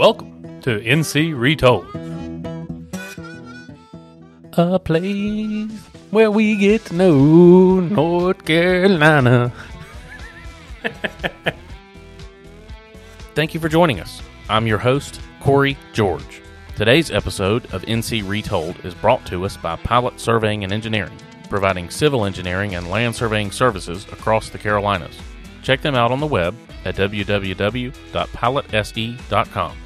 Welcome to NC Retold, a place where we get to know North Carolina. Thank you for joining us. I'm your host, Corey George. Today's episode of NC Retold is brought to us by Pilot Surveying and Engineering, providing civil engineering and land surveying services across the Carolinas. Check them out on the web at www.pilotse.com.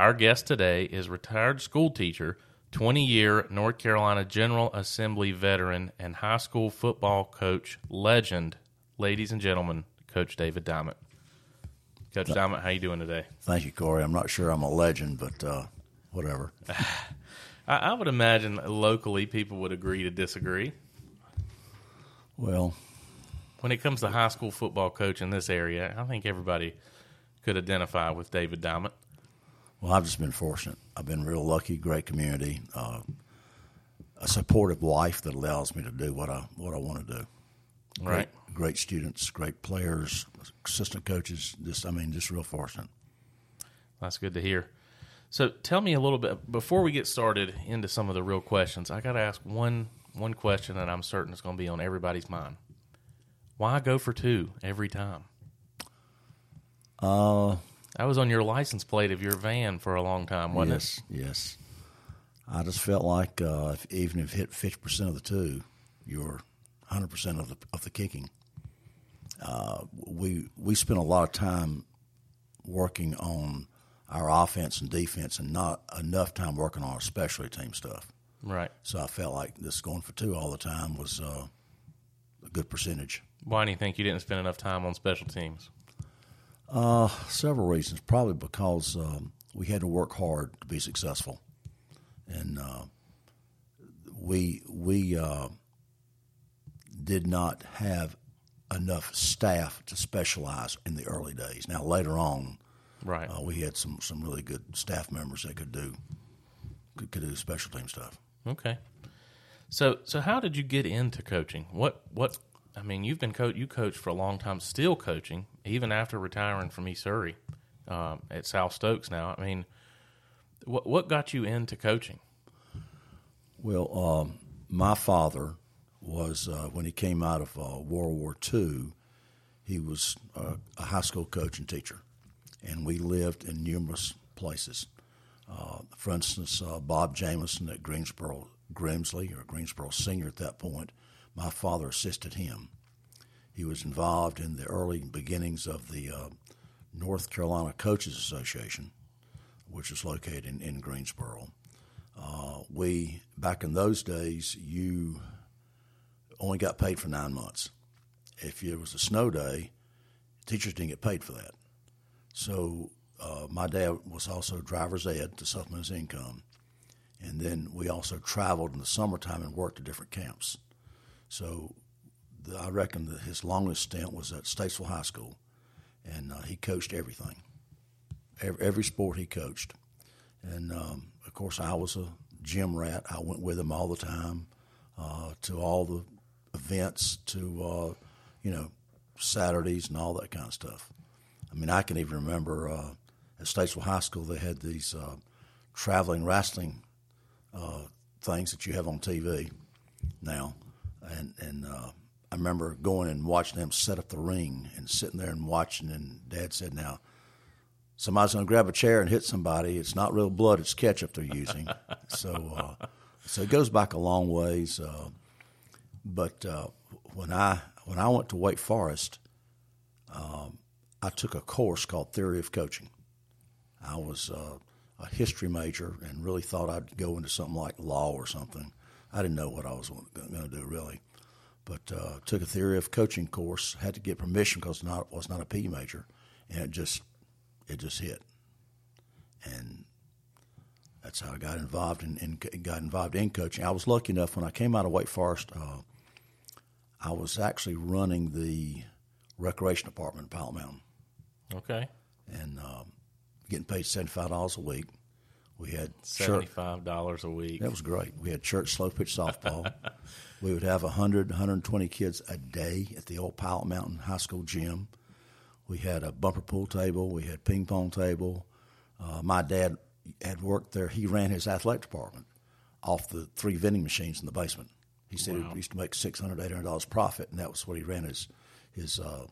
Our guest today is retired school teacher, 20 year North Carolina General Assembly veteran, and high school football coach legend, ladies and gentlemen, Coach David Diamond. Coach Diamond, how you doing today? Thank you, Corey. I'm not sure I'm a legend, but uh, whatever. I, I would imagine locally people would agree to disagree. Well, When it comes to high school football coach in this area, I think everybody could identify with David Diamond. Well, I've just been fortunate. I've been real lucky. Great community, uh, a supportive wife that allows me to do what I what I want to do. Right. Great, great students, great players, assistant coaches. Just, I mean, just real fortunate. That's good to hear. So tell me a little bit before we get started into some of the real questions. I got to ask one one question that I'm certain is going to be on everybody's mind. Why go for two every time? Uh, I was on your license plate of your van for a long time, wasn't yes, yes. I just felt like uh, if, even if you hit fifty percent of the two, you're hundred percent of the of the kicking. Uh, we we spent a lot of time working on our offense and defense, and not enough time working on our specialty team stuff. Right. So I felt like this going for two all the time was uh, a good percentage. Why do you think you didn't spend enough time on special teams? Uh, several reasons. Probably because um, we had to work hard to be successful, and uh, we we uh, did not have enough staff to specialize in the early days. Now later on, Right. uh, we had some some really good staff members that could do could, could do special team stuff. Okay. So so how did you get into coaching? What what I mean, you've been coach you coached for a long time, still coaching, even after retiring from East Surry um, at South Stokes. Now, I mean, what what got you into coaching? Well, um, my father was uh, when he came out of uh, World War II. He was uh, a high school coach and teacher, and we lived in numerous places. Uh, for instance, uh, Bob Jamieson at Greensboro Grimsley or Greensboro Senior at that point, my father assisted him. He was involved in the early beginnings of the uh, North Carolina Coaches Association, which is located in, in Greensboro. Uh, we back in those days, you only got paid for nine months. If it was a snow day, teachers didn't get paid for that. So uh, my dad was also driver's ed to supplement his income, and then we also traveled in the summertime and worked at different camps. So the, I reckon that his longest stint was at Statesville High School, and uh, he coached everything, every, every sport he coached. And um, of course, I was a gym rat. I went with him all the time uh, to all the events, to uh, you know Saturdays and all that kind of stuff. I mean, I can even remember uh, at Statesville High School they had these uh, traveling wrestling things that you have on TV now, and and uh, I remember going and watching them set up the ring and sitting there and watching. And Dad said, "Now." somebody's going to grab a chair and hit somebody. It's not real blood; it's ketchup they're using. so, uh, so it goes back a long ways. Uh, but uh, when I when I went to Wake Forest, um, I took a course called Theory of Coaching. I was uh, a history major and really thought I'd go into something like law or something. I didn't know what I was going to do really, but uh, took a Theory of Coaching course. Had to get permission because not was not a PE major, and it just it just hit, and that's how I got involved in, in got involved in coaching. I was lucky enough when I came out of Wake Forest, uh, I was actually running the recreation department in Pilot Mountain, Okay. and um, getting paid seventy five dollars a week. We had church. Seventy five dollars a week. That was great. We had church slow pitch softball. we would have 100, 120 kids a day at the old Pilot Mountain High School gym. We had a bumper pool table. We had ping pong table. Uh, my dad had worked there. He ran his athletic department off the three vending machines in the basement. He said Wow. he used to make six hundred, eight hundred dollars profit, and that was what he ran his his uh,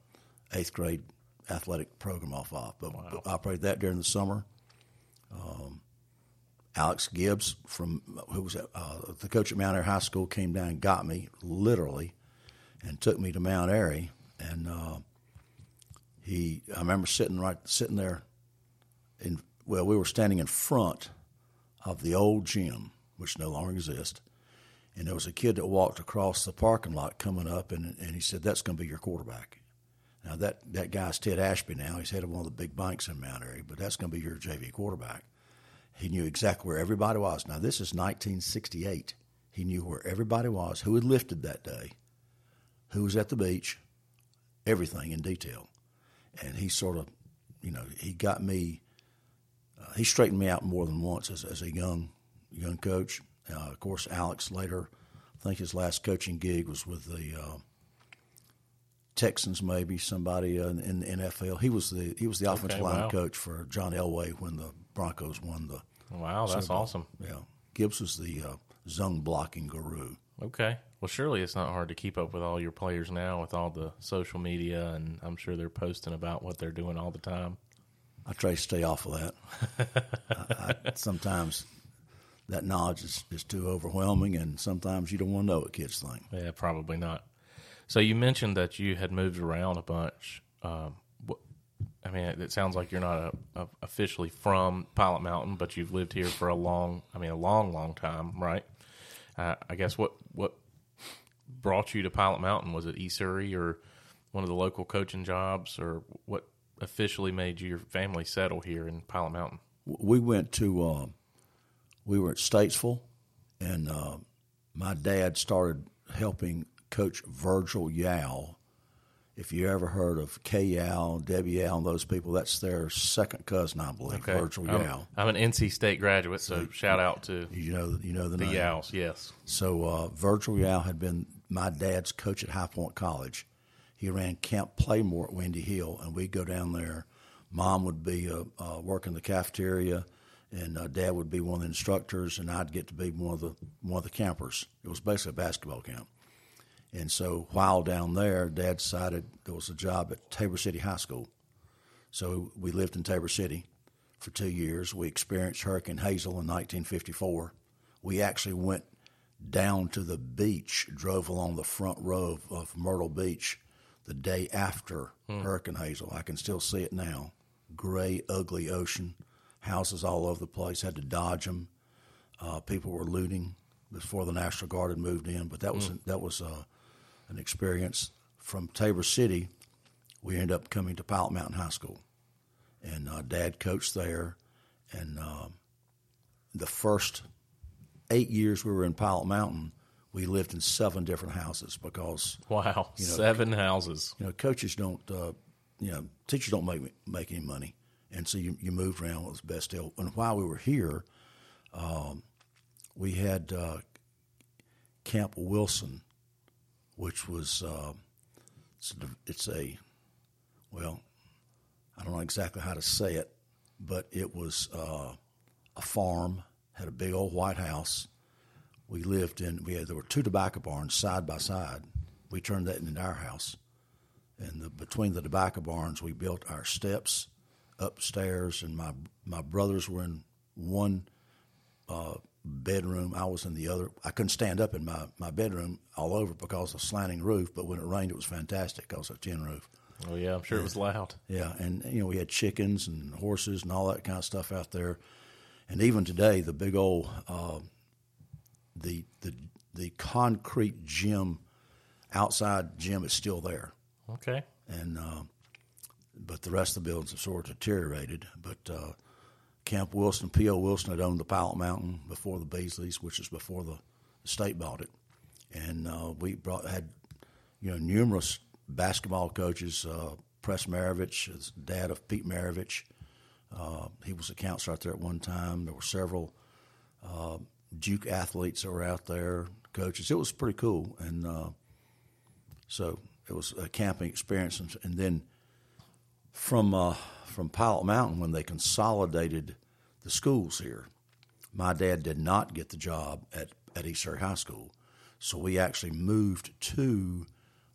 eighth grade athletic program off of. But Wow. operated that during the summer. Um, Alex Gibbs from who was uh, the coach at Mount Airy High School came down and got me literally, and took me to Mount Airy, and uh, he I remember sitting right sitting there, in well we were standing in front of the old gym which no longer exists, and there was a kid that walked across the parking lot coming up, and and he said that's going to be your quarterback. Now that that guy's Ted Ashby now. He's head of one of the big banks in Mount Airy, but that's going to be your JV quarterback. He knew exactly where everybody was. Now this is 1968. He knew where everybody was, who had lifted that day, who was at the beach, everything in detail. And he sort of, you know, he got me. Uh, he straightened me out more than once as, as a young young coach. Uh, of course, Alex later, I think his last coaching gig was with the uh, Texans, maybe somebody uh, in, in the NFL. He was the he was the offensive line wow. coach for John Elway when the Broncos won the. Wow, that's Bowl. awesome. Yeah, Gibbs was the uh, zone blocking guru. Okay. Well, surely it's not hard to keep up with all your players now with all the social media, and I'm sure they're posting about what they're doing all the time. I try to stay off of that. I, I, sometimes that knowledge is, is too overwhelming, and sometimes you don't want to know what kids think. Yeah, probably not. So you mentioned that you had moved around a bunch. Um, I mean, it sounds like you're not a, a, officially from Pilot Mountain, but you've lived here for a long, I mean, a long, long time, right? Uh, I guess what what brought you to Pilot Mountain was it Surry or one of the local coaching jobs, or what officially made your family settle here in Pilot Mountain? we went to uh, we were at Statesville, and uh, my dad started helping coach Virgil Yow. If you ever heard of Debbie Yow, and those people, that's their second cousin, I believe, Virgil I'm, Yow. I'm an NC State graduate, so shout out to You know, you know the, the name. Yes. So uh, Virgil Yow had been my dad's coach at High Point College. He ran Camp Playmore at Windy Hill, and we'd go down there. Mom would be uh, uh, working the cafeteria, and uh, Dad would be one of the instructors, and I'd get to be one of the one of the campers. It was basically a basketball camp. And so while down there, Dad decided there was a job at Tabor City High School. So we lived in Tabor City for two years. We experienced Hurricane Hazel in 1954. We actually went down to the beach, drove along the front row of, of Myrtle Beach the day after Hurricane Hazel. I can still see it now. Gray, ugly ocean, houses all over the place. Had to dodge them. Uh, people were looting before the National Guard had moved in, but that was that was uh, an experience. From Tabor City, we ended up coming to Pilot Mountain High School, and uh, Dad coached there. And uh, the first eight years we were in Pilot Mountain, we lived in seven different houses because Wow, you know, seven houses. you know coaches don't, uh, you know, teachers don't make make any money, and so you you moved around what was the best deal. And while we were here, um, we had uh, Camp Wilson, which was uh, it's, a, well, I don't know exactly how to say it, but it was uh, a farm had a big old white house. We lived in we had there were two tobacco barns side by side. We turned that into our house, and the, between the tobacco barns, we built our steps upstairs, and my my brothers were in one uh, bedroom. I was in the other. I couldn't stand up in my, my bedroom all over because of slanting roof. But when it rained, it was fantastic because of tin roof. Oh yeah, I'm sure it was loud. Yeah, and you know we had chickens and horses and all that kind of stuff out there. And even today, the big old uh, the the the concrete gym outside gym is still there, Okay. and uh, but the rest of the buildings have sort of deteriorated. But uh, Camp Wilson, P.O. Wilson had owned the Pilot Mountain before the Beasleys, which is before the, state bought it, and uh, we brought had you know numerous basketball coaches. Uh, Press Maravich, dad of Pete Maravich. Uh, he was a counselor out there at one time. There were several uh, Duke athletes that were out there, coaches. It was pretty cool, and uh, so it was a camping experience. And, and then From uh, from Pilot Mountain when they consolidated the schools here. My dad did not get the job at at East Surry High School, so we actually moved to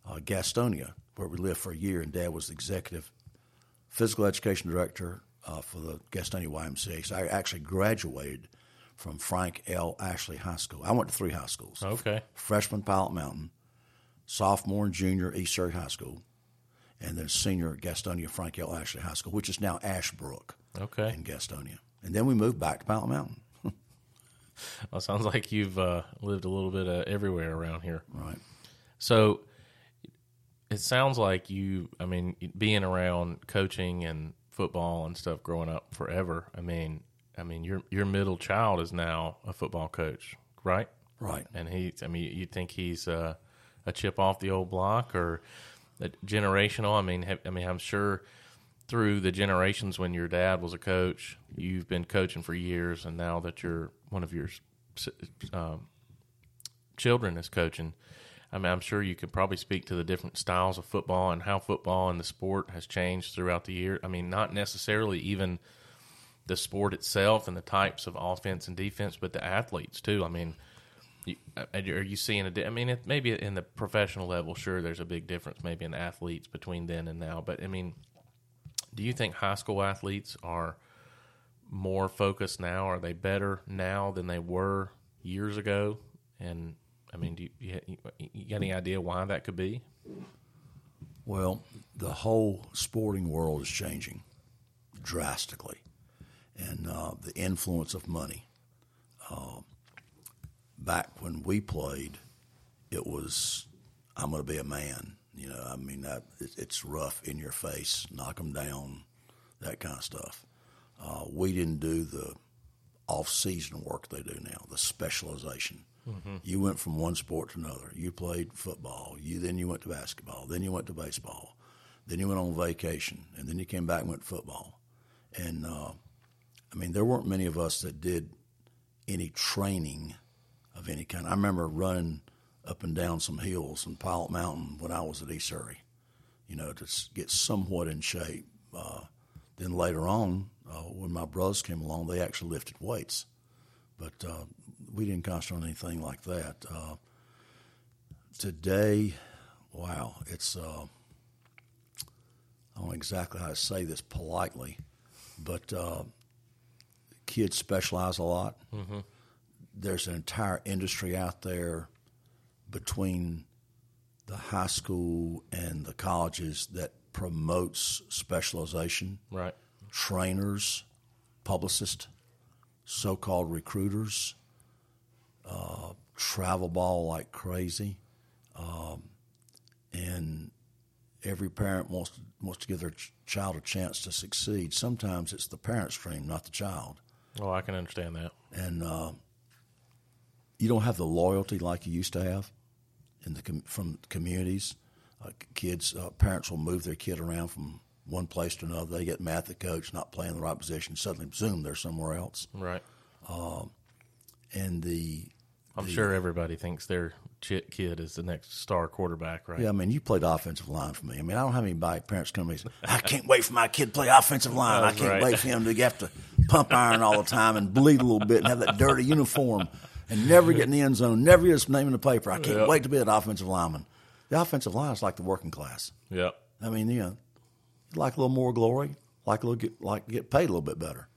uh, Gastonia where we lived for a year. And Dad was the executive physical education director uh, for the Gastonia YMCA. So I actually graduated from Frank L. Ashley High School. I went to three high schools. Okay. Freshman Pilot Mountain, sophomore and junior East Surrey High School, and then senior Gastonia Frank L. Ashley High School, which is now Ashbrook Okay. in Gastonia. And then we moved back to Pilot Mountain. Well, sounds like you've uh, lived a little bit uh, everywhere around here. Right. So it sounds like you, I mean, being around coaching and football and stuff growing up forever. I mean, I mean, your your middle child is now a football coach, right? Right. And he, I mean, you think he's uh, a chip off the old block or generational? I mean, I mean, I'm sure through the generations when your dad was a coach, you've been coaching for years, and now that you're one of your um, children is coaching. I mean, I'm sure you could probably speak to the different styles of football and how football and the sport has changed throughout the year. I mean, not necessarily even the sport itself and the types of offense and defense, but the athletes too. I mean, you, uh, are you seeing a? I mean, it, maybe in the professional level, sure, there's a big difference maybe in athletes between then and now. But I mean, do you think high school athletes are more focused now? Are they better now than they were years ago? And I mean, do you, you, you got any idea why that could be? Well, the whole sporting world is changing drastically, and uh, the influence of money. Uh, back when we played, it was I'm going to be a man. You know, I mean, that, it, it's rough in your face, knock them down, that kind of stuff. Uh, we didn't do the off-season work they do now, the specialization. You went from one sport to another. You played football. You then you went to basketball. Then you went to baseball. Then you went on vacation, and then you came back and went to football. And uh, I mean, there weren't many of us that did any training of any kind. I remember running up and down some hills in Pilot Mountain when I was at East Surry, you know, to get somewhat in shape. Uh, then later on, uh, when my brothers came along, they actually lifted weights, but uh, we didn't concentrate on anything like that. Uh, today, wow, it's uh, I don't know exactly how to say this politely, but uh, kids specialize a lot. There's an entire industry out there between the high school and the colleges that promotes specialization Right. trainers, publicists, so-called recruiters, uh, travel ball like crazy, um, and every parent wants to, wants to give their ch- child a chance to succeed. Sometimes it's the parent's dream, not the child, Oh, I can understand that. and uh, you don't have the loyalty like you used to have in the com- from communities. Uh, kids, uh, parents will move their kid around from one place to another. They get mad at the coach not playing the right position. Suddenly, zoom, they're somewhere else. Right. And the I'm sure everybody thinks their chi- kid is the next star quarterback, right? yeah, I mean, you played offensive line for me. I mean, I don't have anybody parents come to me and say, "I can't wait for my kid to play offensive line. I can't right. wait for him to have to pump iron all the time and bleed a little bit and have that dirty uniform and never get in the end zone, never get his name in the paper. I can't Yep. wait to be an offensive lineman." The offensive line is like the working class. Yep. I mean, you know, like a little more glory, like a little get, like get paid a little bit better,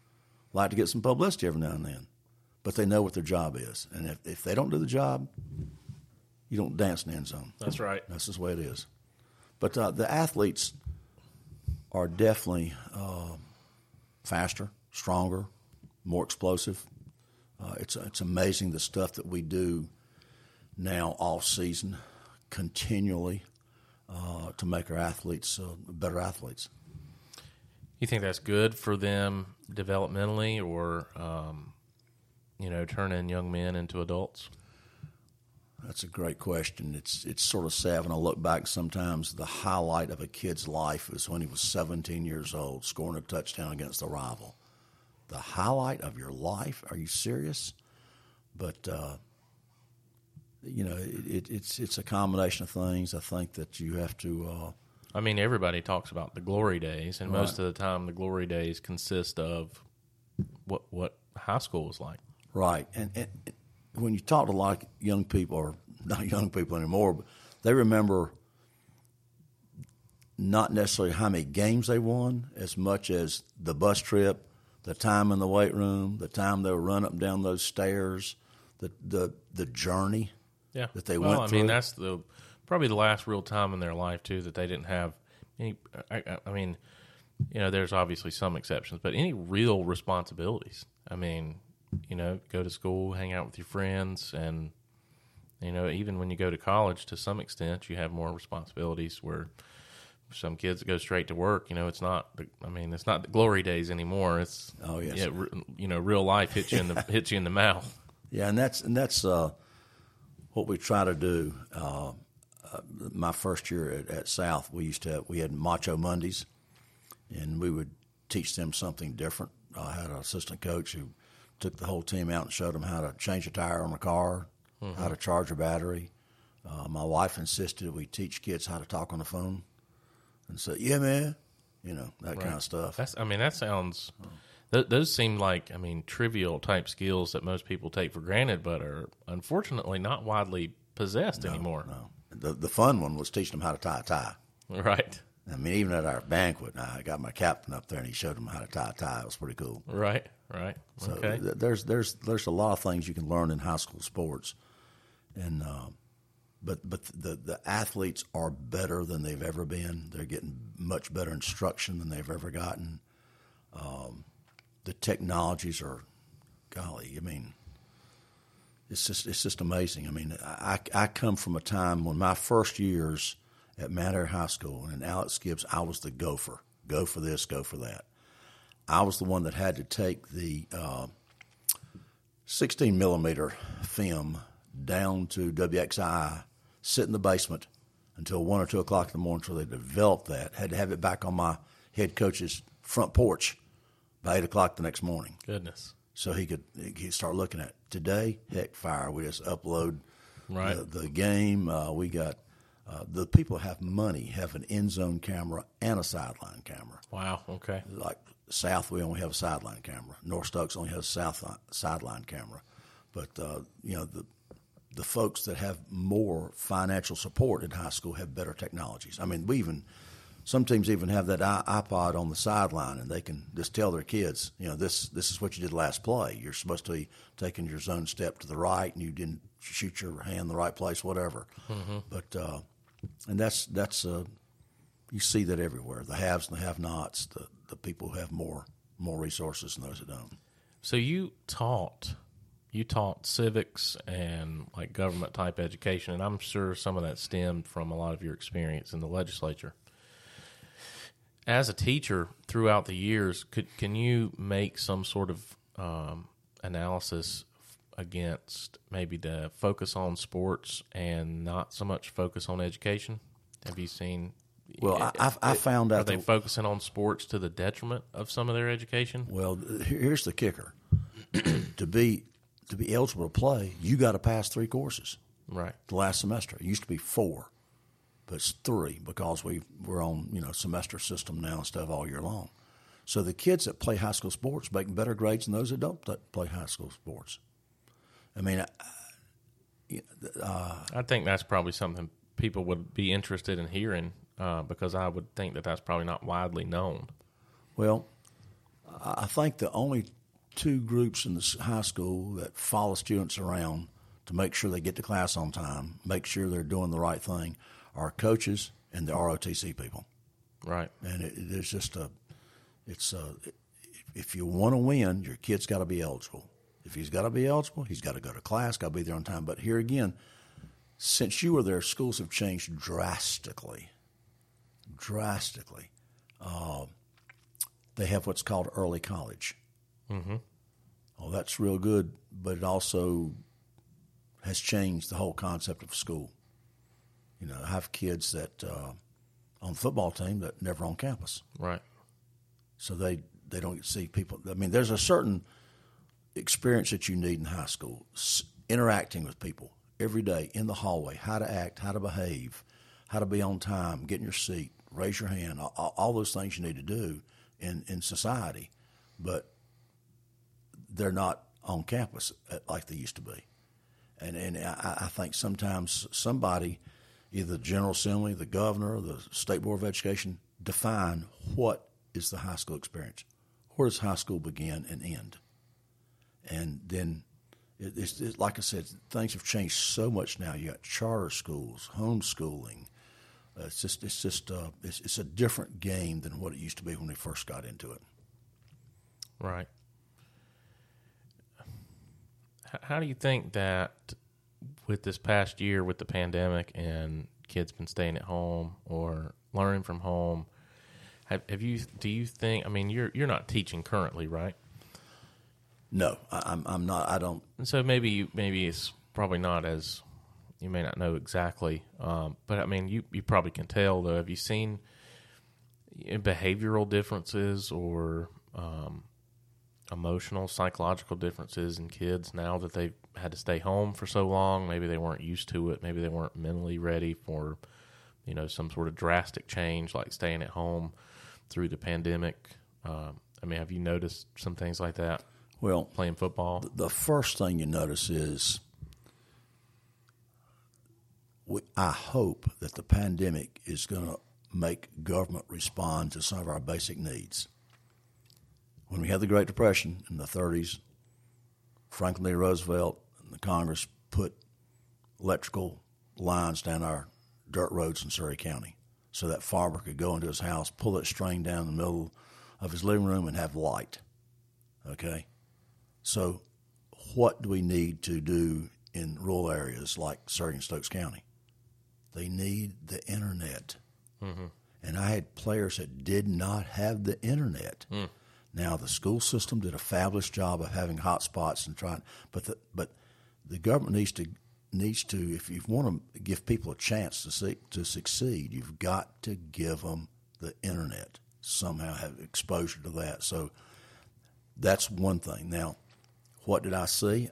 like to get some publicity every now and then. But they know what their job is, and if, if they don't do the job, you don't dance in the end zone. That's right. That's just the way it is. But uh, the athletes are definitely uh, faster, stronger, more explosive. Uh, it's it's amazing the stuff that we do now all season, continually, uh, to make our athletes uh, better athletes. You think that's good for them developmentally, or um, you know, turning young men into adults? That's a great question. It's it's sort of sad when I look back. Sometimes the highlight of a kid's life is when he was 17 years old, scoring a touchdown against a rival. The highlight of your life? Are you serious? But uh, you know, it, it, it's it's a combination of things. I think that you have to. Uh, I mean, everybody talks about the glory days, and most of the time, the glory days consist of what what high school was like. Right, and, and when you talk to a lot of young people, or not young people anymore, but they remember not necessarily how many games they won, as much as the bus trip, the time in the weight room, the time they were running up and down those stairs, the the the journey. Yeah, that they well, went I through. I mean, that's the probably the last real time in their life too that they didn't have any. I- I mean, you know, there's obviously some exceptions, but any real responsibilities. I mean, you know, go to school, hang out with your friends, and you know, even when you go to college, to some extent, you have more responsibilities. Where some kids go straight to work, you know, it's not. The, I mean, it's not the glory days anymore. It's Oh, yes. yeah, re- you know, real life hits you in the hits you in the mouth. Yeah, and that's and that's uh, what we try to do. Uh, uh, my first year at, at South, we used to have, we had Macho Mondays, and we would teach them something different. I had an assistant coach who took the whole team out and showed them how to change a tire on a car, how to charge a battery. Uh, my wife insisted we teach kids how to talk on the phone, and say, "Yeah, man," you know that kind of stuff. That's. I mean, that sounds. Th- those seem like I mean trivial type skills that most people take for granted, but are unfortunately not widely possessed anymore. No, the the fun one was teaching them how to tie a tie. Right. I mean, even at our banquet, I got my captain up there and he showed them how to tie a tie. It was pretty cool. Right. Right. So okay. th- there's there's there's a lot of things you can learn in high school sports, and uh, but but the the athletes are better than they've ever been. They're getting much better instruction than they've ever gotten. Um, the technologies are, golly, I mean, it's just it's just amazing. I mean, I I come from a time when my first years at Mount Air High School and in Alex Gibbs, I was the gopher. Go for this, go for that. I was the one that had to take the uh, 16 millimeter film down to WXI, sit in the basement until one or two o'clock in the morning until they developed that. Had to have it back on my head coach's front porch by eight o'clock the next morning Goodness. so he could he could start looking at it. today. Heck, fire! We just upload Right. the, the game. Uh, we got uh, the people have money have an end zone camera and a sideline camera. Wow. Okay. Like South, we only have a sideline camera. North Stokes only has a south sideline camera. But uh, you know the the folks that have more financial support in high school have better technologies. I mean, we even some teams even have that iPod on the sideline, and they can just tell their kids, you know, this this is what you did last play. You're supposed to be taking your zone step to the right, and you didn't shoot your hand the right place, whatever. But uh, and that's that's uh, you see that everywhere. The haves and the have-nots. The the people who have more more resources and those that don't. So you taught you taught civics and like government type education, and I'm sure some of that stemmed from a lot of your experience in the legislature. As a teacher throughout the years, could can you make some sort of um, analysis against maybe the focus on sports and not so much focus on education? Have you seen? Well, I, I, I found Are out they that focusing on sports to the detriment of some of their education? Well, here's the kicker: to be to be eligible to play, you got to pass three courses. Right. The last semester it used to be four, but it's three because we we're on you know semester system now and stuff all year long. So the kids that play high school sports making better grades than those that don't play high school sports. I mean, I- I think that's probably something people would be interested in hearing uh, because I would think that that's probably not widely known. Well, I think the only two groups in the high school that follow students around to make sure they get to class on time, make sure they're doing the right thing, are coaches and the ROTC people. Right. And it, just a, it's a, if you want to win, your kid's got to be eligible. If he's got to be eligible, he's got to go to class, got to be there on time. But here again, since you were there, schools have changed drastically. Drastically. Uh, they have what's called early college. Mm-hmm. Oh, that's real good, but it also has changed the whole concept of school. You know, I have kids that uh, on the football team that never on campus, Right. so they they don't see people. I mean, there's a certain experience that you need in high school, s- interacting with people every day in the hallway, how to act, how to behave, how to be on time, get in your seat, raise your hand, all, all those things you need to do in, in society, but they're not on campus like they used to be. And, and I, I think sometimes somebody, either the General Assembly, the governor, the State Board of Education, define what is the high school experience. Where does high school begin and end? And then, it, it's, it, like I said, things have changed so much now. You got charter schools, homeschooling. Uh, it's just, it's just, uh, it's, it's a different game than what it used to be when we first got into it. Right. How do you think that with this past year with the pandemic and kids been staying at home or learning from home, have, have you? Do you think? I mean, you're you're not teaching currently, right? No, I, am I'm not. I don't. And so maybe you, maybe it's probably not as you may not know exactly, um, but I mean, you you probably can tell though. Have you seen behavioral differences or um, emotional, psychological differences in kids now that they've had to stay home for so long. Maybe they weren't used to it. Maybe they weren't mentally ready for, you know, some sort of drastic change like staying at home through the pandemic. Um, I mean, have you noticed some things like that? Well, playing football. The first thing you notice is, we, I hope that the pandemic is going to make government respond to some of our basic needs when we had the Great Depression in the 30s, Franklin D. Roosevelt and the Congress put electrical lines down our dirt roads in Surry County so that farmer could go into his house, pull that string down the middle of his living room, and have light. Okay? So, what do we need to do in rural areas like Surry and Stokes County? They need the internet. Mm-hmm. And I had players that did not have the internet. Mm. Now the school system did a fabulous job of having hot spots and trying, but the, but the government needs to needs to if you want to give people a chance to see, to succeed, you've got to give them the internet somehow have exposure to that. So that's one thing. Now, what did I see?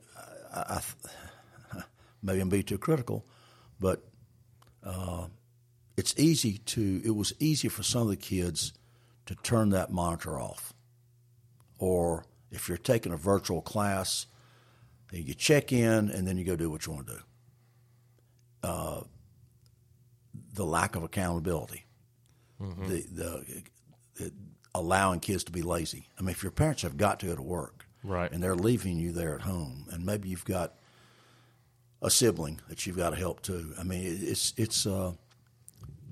I, I maybe I'm being too critical, but uh, it's easy to. It was easy for some of the kids to turn that monitor off or if you're taking a virtual class, you check in and then you go do what you want to do. Uh, the lack of accountability, mm-hmm. the, the, the, allowing kids to be lazy. I mean, if your parents have got to go to work, right, and they're leaving you there at home, and maybe you've got a sibling that you've got to help too. I mean, it's it's uh,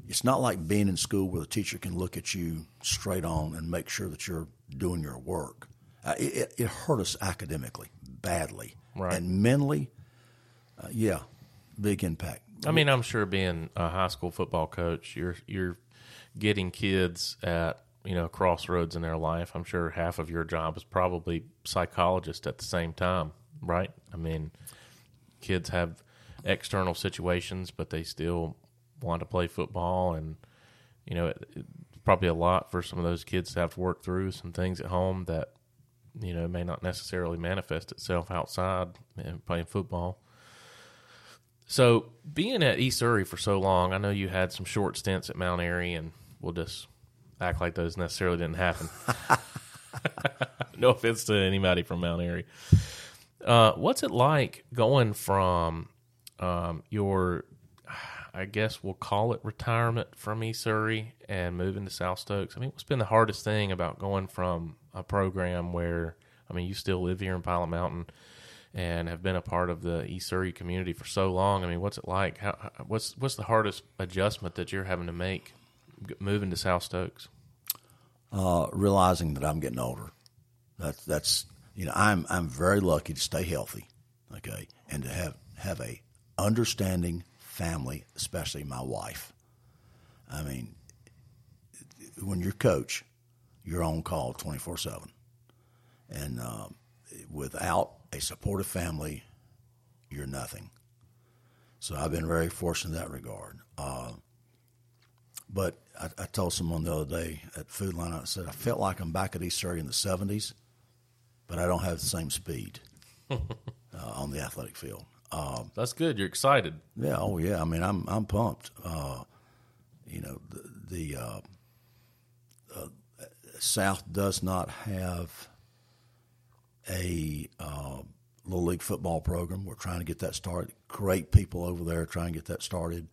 it's not like being in school where the teacher can look at you straight on and make sure that you're doing your work. Uh, it, it, hurt us academically badly, right. and mentally, uh, yeah, big impact. I mean, I'm sure being a high school football coach, you're you're getting kids at you know crossroads in their life. I'm sure half of your job is probably psychologist at the same time, right? I mean, kids have external situations, but they still want to play football, and you know, it, it, probably a lot for some of those kids to have to work through some things at home that you know may not necessarily manifest itself outside and playing football. So, being at East Surry for so long, I know you had some short stints at Mount Airy, and we'll just act like those necessarily didn't happen. no offense to anybody from Mount Airy. Uh, what's it like going from um, your I guess we'll call it retirement from East Surry and moving to South Stokes. I mean, what's been the hardest thing about going from a program where, I mean, you still live here in Pilot Mountain and have been a part of the East Surry community for so long. I mean, what's it like? How, what's what's the hardest adjustment that you're having to make moving to South Stokes? Uh, realizing that I'm getting older. That's that's you know I'm I'm very lucky to stay healthy, okay, and to have have a understanding family, especially my wife. I mean, when you're coach, you're on call 24 7. And uh, without a supportive family, you're nothing. So I've been very fortunate in that regard. Uh, but I, I, told someone the other day at Food Lion, I said, I felt like I'm back at East Surry in the 70s, but I don't have the same speed uh, on the athletic field. Um, That's good. You're excited. Yeah. Oh, yeah. I mean, I'm I'm pumped. Uh, you know, the, the uh, uh, South does not have a uh, little league football program. We're trying to get that started. Great people over there trying to get that started.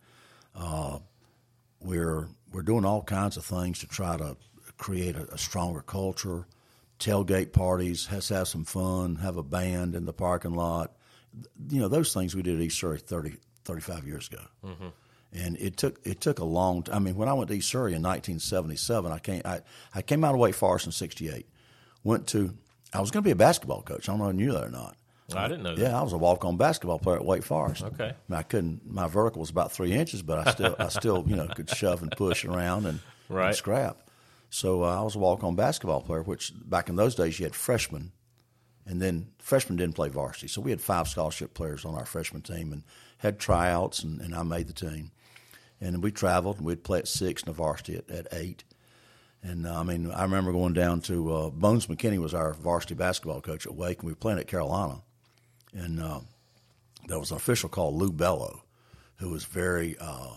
Uh, we're we're doing all kinds of things to try to create a, a stronger culture. Tailgate parties, has have some fun, have a band in the parking lot. You know those things we did at East Surry 30, 35 years ago. Mm-hmm. And it took it took a long. Time. I mean, when I went to East Surry in 1977, I came I, I came out of Wake Forest in '68. Went to I was going to be a basketball coach. I don't know if you knew that or not. I didn't know that. Yeah, I was a walk-on basketball player at Wake Forest. Okay. I, mean, I couldn't. My vertical was about three inches, but I still, I still, you know, could shove and push around and, right. and scrap. So uh, I was a walk-on basketball player. Which back in those days, you had freshmen, and then freshmen didn't play varsity. So we had five scholarship players on our freshman team, and had tryouts, and, and I made the team. And we traveled, and we'd play at six and a varsity at, at eight. And uh, I mean, I remember going down to uh, Bones McKinney was our varsity basketball coach at Wake, and we were playing at Carolina. And uh, there was an official called Lou Bello, who was very uh,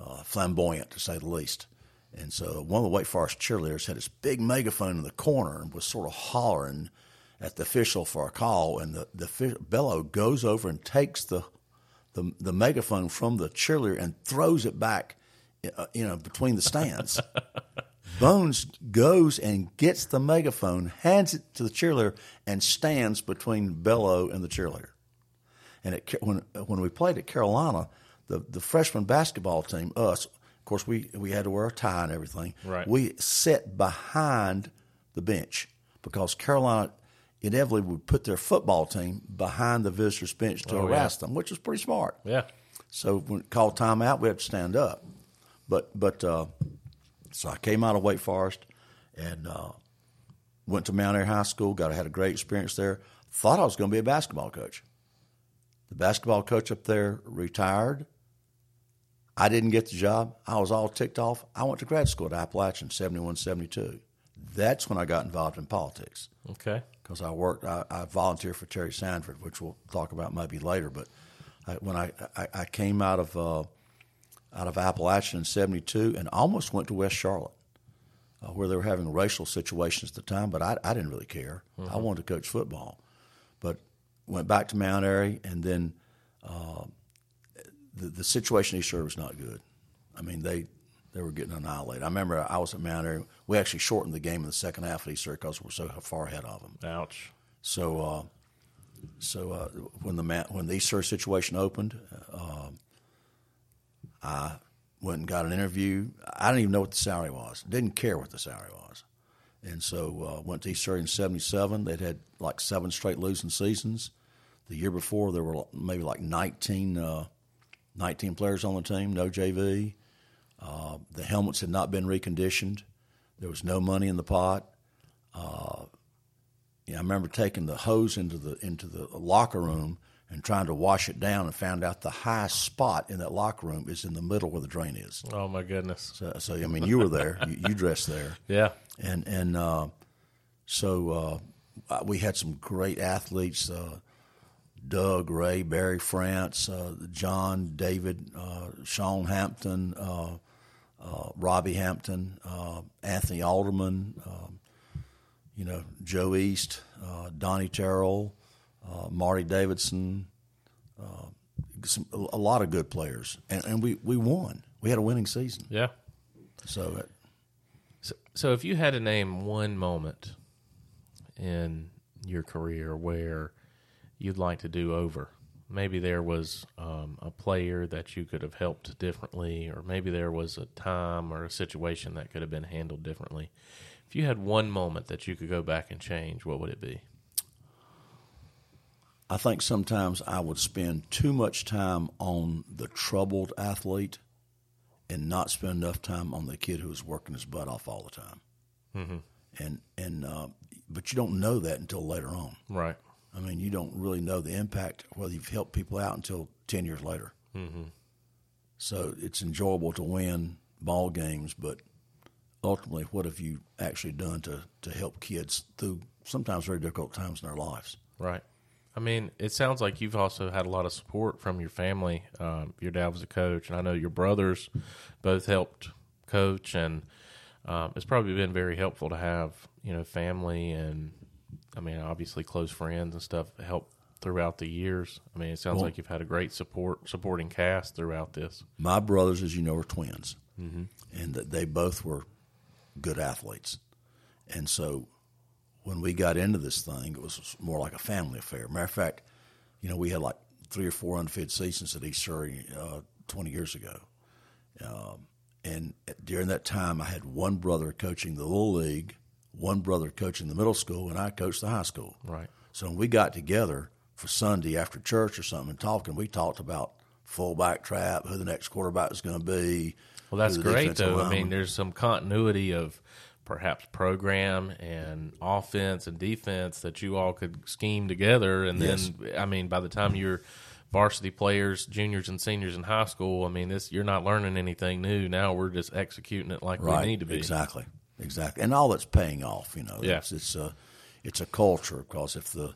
uh, flamboyant, to say the least. And so one of the Wake Forest cheerleaders had this big megaphone in the corner and was sort of hollering at the official for a call. And the, the Bello goes over and takes the, the, the megaphone from the cheerleader and throws it back, uh, you know, between the stands. Bones goes and gets the megaphone, hands it to the cheerleader, and stands between Bello and the cheerleader. And it, when when we played at Carolina, the the freshman basketball team, us, of course, we we had to wear a tie and everything. Right. We sat behind the bench because Carolina inevitably would put their football team behind the visitors' bench to Oh, harass yeah. them, which was pretty smart. yeah. So when it called timeout, we had to stand up. But but uh, so I came out of Wake Forest and uh, went to Mount Airy High School. Got had a great experience there. Thought I was going to be a basketball coach. The basketball coach up there retired. I didn't get the job. I was all ticked off. I went to grad school at Appalachian, 71, 72. That's when I got involved in politics Okay. Because I worked. I, I volunteered for Terry Sanford, which we'll talk about maybe later. But I, when I, I, I came out of uh, out of Appalachian in '72 and almost went to West Charlotte, uh, where they were having racial situations at the time, but I, I didn't really care. I wanted to coach football, but went back to Mount Airy, and then uh, the the situation he served was not good. I mean they. They were getting annihilated. I remember I was at Mount Airy. We actually shortened the game in the second half of East Shore because we're so far ahead of them. Ouch. So, uh, so uh, when the ma- when the East Surry situation opened, uh, I went and got an interview. I didn't even know what the salary was. Didn't care what the salary was, and so uh, went to East Surry in '77. They'd had like seven straight losing seasons. The year before, there were maybe like 19, uh, 19 players on the team, no JV. Uh, the helmets had not been reconditioned. There was no money in the pot. Yeah, I remember taking the hose into the into the locker room and trying to wash it down, and found out the highest spot in that locker room is in the middle where the drain is. Oh my goodness. So, so I mean, you were there, you, you dressed there, Yeah. and and uh, so uh, we had some great athletes: uh, Doug, Ray, Barry France, uh, John, David, uh, Sean Hampton, uh, uh, Robbie Hampton, uh, Anthony Alderman, um, you know Joe East, uh, Donnie Terrell, uh, Marty Davidson, uh, some, a lot of good players, and, and we, we won. We had a winning season. Yeah. So it, So, so if you had to name one moment in your career where you'd like to do over, maybe there was um, a player that you could have helped differently, or maybe there was a time or a situation that could have been handled differently. If you had one moment that you could go back and change, what would it be? I think sometimes I would spend too much time on the troubled athlete and not spend enough time on the kid who was working his butt off all the time. Mm-hmm. And and uh, but you don't know that until later on. Right. I mean, you don't really know the impact whether you've helped people out until ten years later. Mm-hmm. So it's enjoyable to win ball games, but ultimately, what have you actually done to to help kids through sometimes very difficult times in their lives? Right. I mean, it sounds like you've also had a lot of support from your family. Um, your dad was a coach, and I know your brothers both helped coach, and um, it's probably been very helpful to have you know family and I mean obviously close friends and stuff help throughout the years. I mean, it sounds Well- like you've had a great support supporting cast throughout this. My brothers, as you know, are twins, mm-hmm. and that they both were good athletes. And so, when we got into this thing, it was more like a family affair. Matter of fact, you know, we had like three or four undefeated seasons at East Surry uh, 20 years ago. Um, and during that time, I had one brother coaching the little league, one brother coaching the middle school, and I coached the high school. Right. So when we got together for Sunday after church or something and talking, we talked about fullback trap, who the next quarterback is going to be. Well, that's great though. I mean, there's some continuity of perhaps program and offense and defense that you all could scheme together, and Yes. then I mean, by the time you're varsity players, juniors and seniors in high school, I mean, this you're not learning anything new. Now we're just executing it like right, we need to be. exactly, exactly, and all that's paying off. You know, Yeah. it's it's a it's a culture because if the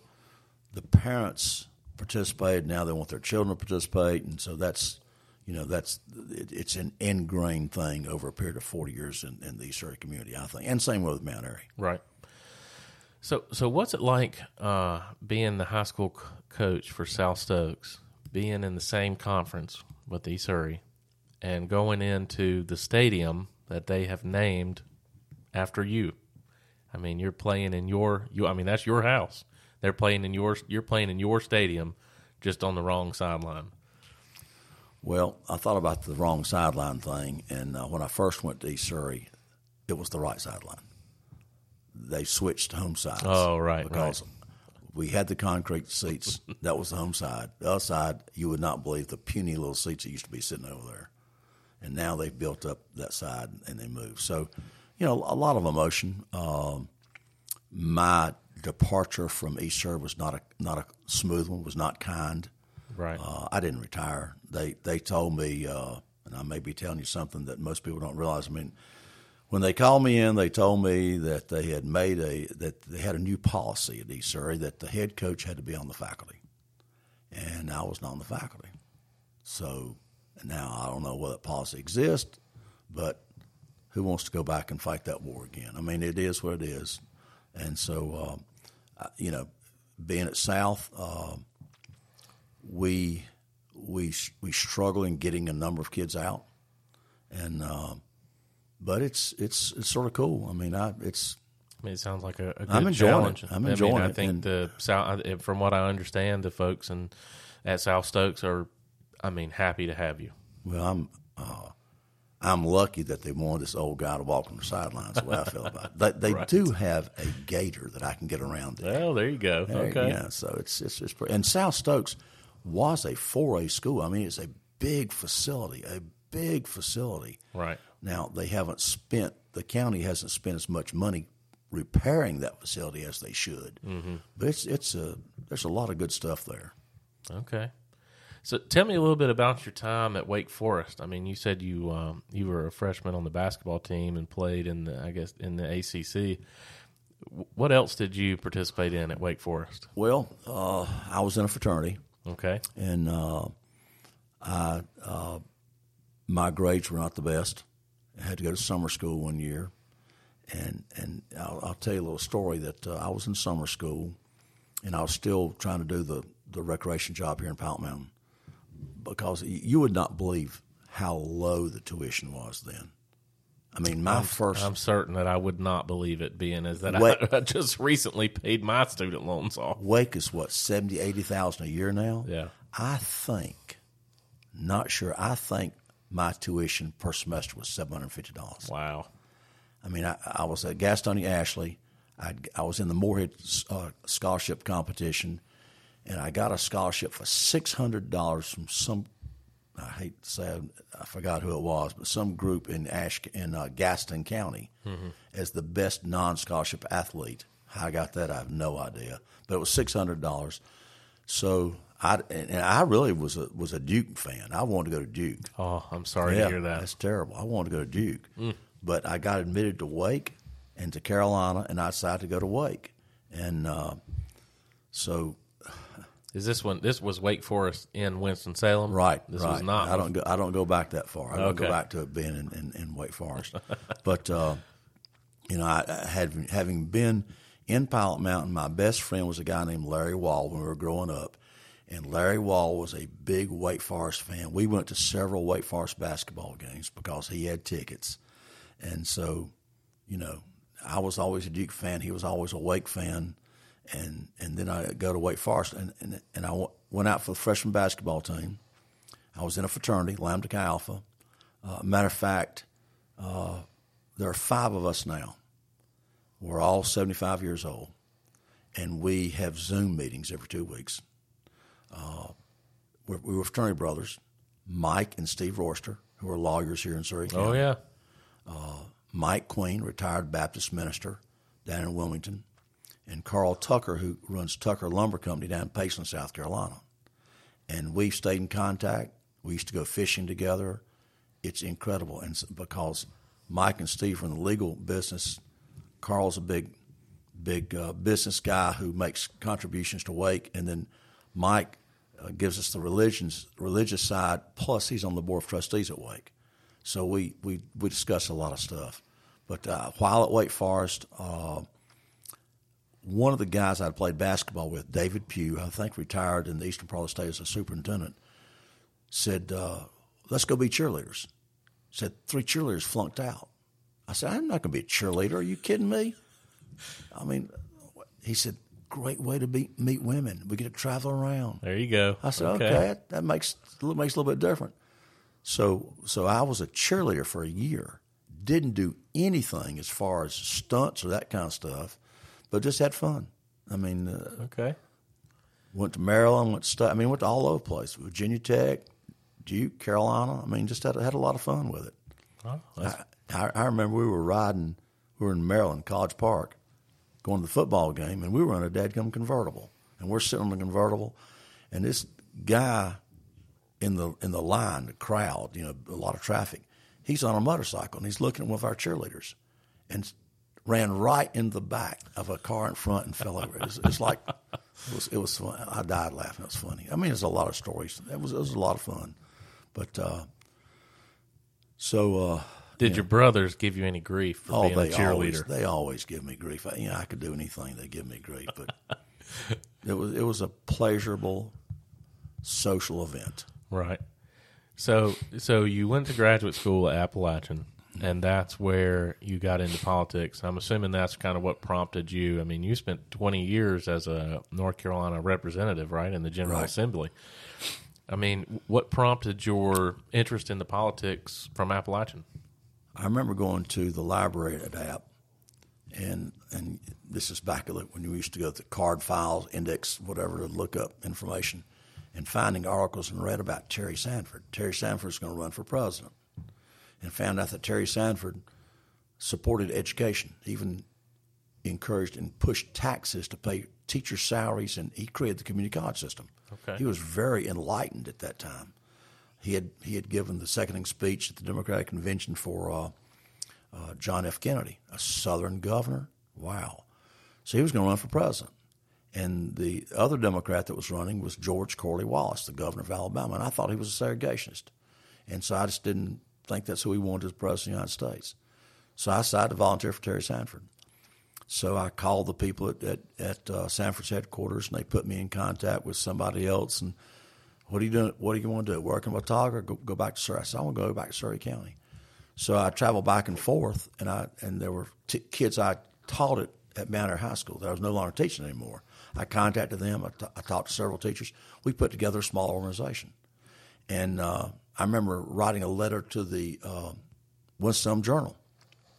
the parents participate now, they want their children to participate, and so that's you know that's it, it's an ingrained thing over a period of forty years in, in the East Surry community, I think, and same with Mount Airy. Right. So, so what's it like uh, being the high school c- coach for South Stokes, being in the same conference with East Surry, and going into the stadium that they have named after you? I mean, you're playing in your you. I mean, that's your house. They're playing in your. You're playing in your stadium, just on the wrong sideline. Well, I thought about the wrong sideline thing, and uh, when I first went to East Surry, it was the right sideline. They switched home sides. Oh, right, because we had the concrete seats. that was the home side. The other side, you would not believe the puny little seats that used to be sitting over there, and now they've built up that side and they moved. So, you know, a lot of emotion. Um, my departure from East Surry was not a not a smooth one. Was not kind. Right. Uh, I didn't retire. They they told me, uh, and I may be telling you something that most people don't realize. I mean, when they called me in, they told me that they had made a that they had a new policy at East Surry that the head coach had to be on the faculty, and I was not on the faculty. So now I don't know whether that policy exists, but who wants to go back and fight that war again? I mean, it is what it is, and so I- you know, being at South. Um, we we we struggle in getting a number of kids out, and um, but it's it's it's sort of cool. I mean, I it's I mean, it sounds like a, a good I'm enjoying it. I'm I enjoying mean, I think and- the South, uh, from what I understand, the folks and at South Stokes are, I mean, happy to have you. well, I'm uh, I'm lucky that they wanted this old guy to walk on the sidelines. The way I feel about it. They, they Right. do have a gator that I can get around. in. Well, there you go. There- okay. Yeah, so it's it's, it's pretty, and South Stokes was a 4A school. I mean, it's a big facility, a big facility. Right. Now they haven't spent the county hasn't spent as much money repairing that facility as they should. Mm-hmm. But it's it's a there's a lot of good stuff there. Okay. So tell me a little bit about your time at Wake Forest. I mean, you said you um, you were a freshman on the basketball team and played in the I guess in the ACC. What else did you participate in at Wake Forest? Well, uh, I was in a fraternity, Okay. and uh, I uh, my grades were not the best. I had to go to summer school one year, and and I'll, I'll tell you a little story that uh, I was in summer school, and I was still trying to do the the recreation job here in Pilot Mountain, because you would not believe how low the tuition was then. I mean, my 1st I'm certain that I would not believe it, being as that Wait. I, I just recently paid my student loans off. Wake is what seventy, eighty thousand a year now. Yeah. I think, not sure. I think my tuition per semester was seven hundred fifty dollars. Wow. I mean, I, I was at Gastonia Ashley. I, I was in the Morehead uh, scholarship competition, and I got a scholarship for six hundred dollars from some. I hate to say it, I forgot who it was, but some group in Ash in uh, Gaston County as the best non-scholarship athlete. How I got that, I have no idea, but it was six hundred dollars. So I and I really was a was a Duke fan. I wanted to go to Duke. Oh, I'm sorry Yeah, to hear that. That's terrible. I wanted to go to Duke, but I got admitted to Wake and to Carolina, and I decided to go to Wake. And uh, so Is this one? This was Wake Forest in Winston Salem, Right. This right. was not. I don't go. I don't go back that far. I don't Okay. go back to it being in, in, in Wake Forest. but uh, you know, I, I had having been in Pilot Mountain, my best friend was a guy named Larry Wall when we were growing up, and Larry Wall was a big Wake Forest fan. We went to several Wake Forest basketball games because he had tickets, and so you know, I was always a Duke fan. He was always a Wake fan. And and then I go to Wake Forest, and, and, and I w- went out for the freshman basketball team. I was in a fraternity, Lambda Chi Alpha. Uh, matter of fact, uh, there are five of us now. We're all 75 years old, and we have Zoom meetings every two weeks. Uh, we're, we were fraternity brothers, Mike and Steve Royster, who are lawyers here in Surry County. Oh yeah. Mike Queen, retired Baptist minister down in Wilmington, and Carl Tucker, who runs Tucker Lumber Company down in Payson, South Carolina. And we've stayed in contact. We used to go fishing together. It's incredible, and because Mike and Steve in the legal business, Carl's a big, big uh, business guy who makes contributions to Wake, and then Mike uh, gives us the religions religious side. Plus, he's on the board of trustees at Wake. So we, we, we discuss a lot of stuff. But uh, while at Wake Forest, uh, one of the guys I played basketball with, David Pugh, I think retired in the eastern part of the state as a superintendent, said, uh, let's go be cheerleaders. Said, three cheerleaders flunked out. I said, I'm not going to be a cheerleader. Are you kidding me? I mean, he said, great way to be, meet women. We get to travel around. There you go. I said, okay, that, that makes makes a little bit different. So, so I was a cheerleader for a year. Didn't do anything as far as stunts or that kind of stuff, but just had fun. I mean, uh, Okay. went to Maryland, went to I mean, went to all over the place. Virginia Tech, Duke, Carolina. I mean, just had had a lot of fun with it. Oh, I, I, I remember we were riding. We were in Maryland, College Park, going to the football game, and we were in a dadgum convertible, and we're sitting on the convertible, and this guy in the in the line, the crowd, you know, a lot of traffic. He's on a motorcycle and he's looking at one of our cheerleaders, and ran right in the back of a car in front and fell over. It was, it's like it was it was fun. I died laughing. It was funny. I mean, there's a lot of stories. It was it was a lot of fun, but uh, so. Uh, Did your brothers give you any grief for Oh, being a they always they always give me grief. I, you know, I could do anything. They give me grief, but it was it was a pleasurable social event. Right. So, so you went to graduate school at Appalachian, and that's where you got into politics. I'm assuming that's kind of what prompted you. I mean, you spent 20 years as a North Carolina representative, right, in the General Right. Assembly. I mean, what prompted your interest in the politics from Appalachian? I remember going to the library at App, and and this is back when you used to go to the card files, index, whatever, to look up information, and finding articles and read about Terry Sanford. Terry Sanford's going to run for president, and found out that Terry Sanford supported education, even encouraged and pushed taxes to pay teacher salaries, and he created the community college system. Okay. He was very enlightened at that time. He had he had given the seconding speech at the Democratic Convention for uh, uh, John F. Kennedy, a Southern governor. Wow! So he was going to run for president, and the other Democrat that was running was George Corley Wallace, the governor of Alabama, and I thought he was a segregationist, and so I just didn't think that's who he wanted as president of the United States. So I decided to volunteer for Terry Sanford. So I called the people at at, at uh, Sanford's headquarters, and they put me in contact with somebody else. And what are you doing? What do you want to do? Work in Watauga or go, go back to Surry? I said, I want to go back to Surry County. So I traveled back and forth, and I and there were t- kids I taught at at Mount High School that I was no longer teaching anymore. I contacted them. I, t- I talked to several teachers. We put together a small organization, and uh, I remember writing a letter to the uh, Winston Journal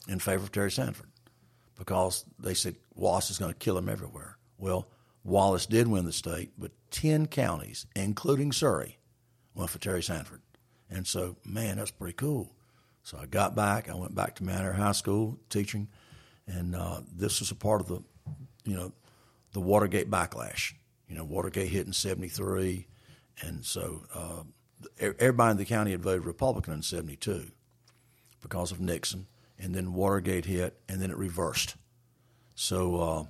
in favor of Terry Sanford because they said Wallace is going to kill him everywhere. Well, Wallace did win the state, but 10 counties, including Surry, went for Terry Sanford. And so, man, that's pretty cool. So I got back. I went back to Manor High School teaching, and uh, this was a part of the, you know, the Watergate backlash. You know, Watergate hit in '73, and so uh, everybody in the county had voted Republican in '72 because of Nixon, and then Watergate hit, and then it reversed. So uh,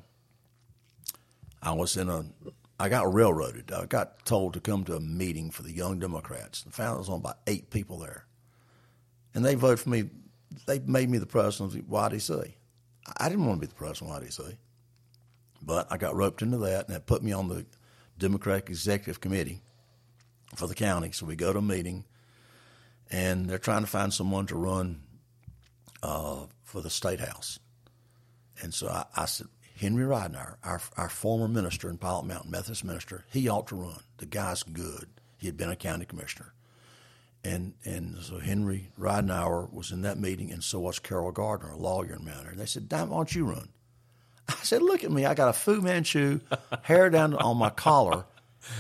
I was in a I got railroaded. I got told to come to a meeting for the Young Democrats. and found was only about eight people there, and they voted for me. They made me the president of the YDC. I didn't want to be the president of YDC, but I got roped into that, and that put me on the Democratic Executive Committee for the county. So we go to a meeting, and they're trying to find someone to run uh, for the state house. And so I, I said, Henry Ridenour, our, our former minister in Pilot Mountain, Methodist minister, he ought to run. The guy's good. He had been a county commissioner. And and so Henry Ridenour was in that meeting, and so was Carol Gardner, a lawyer in Mount. And they said, Dime, why don't you run? I said, Look at me. I got a Fu Manchu, hair down on my collar.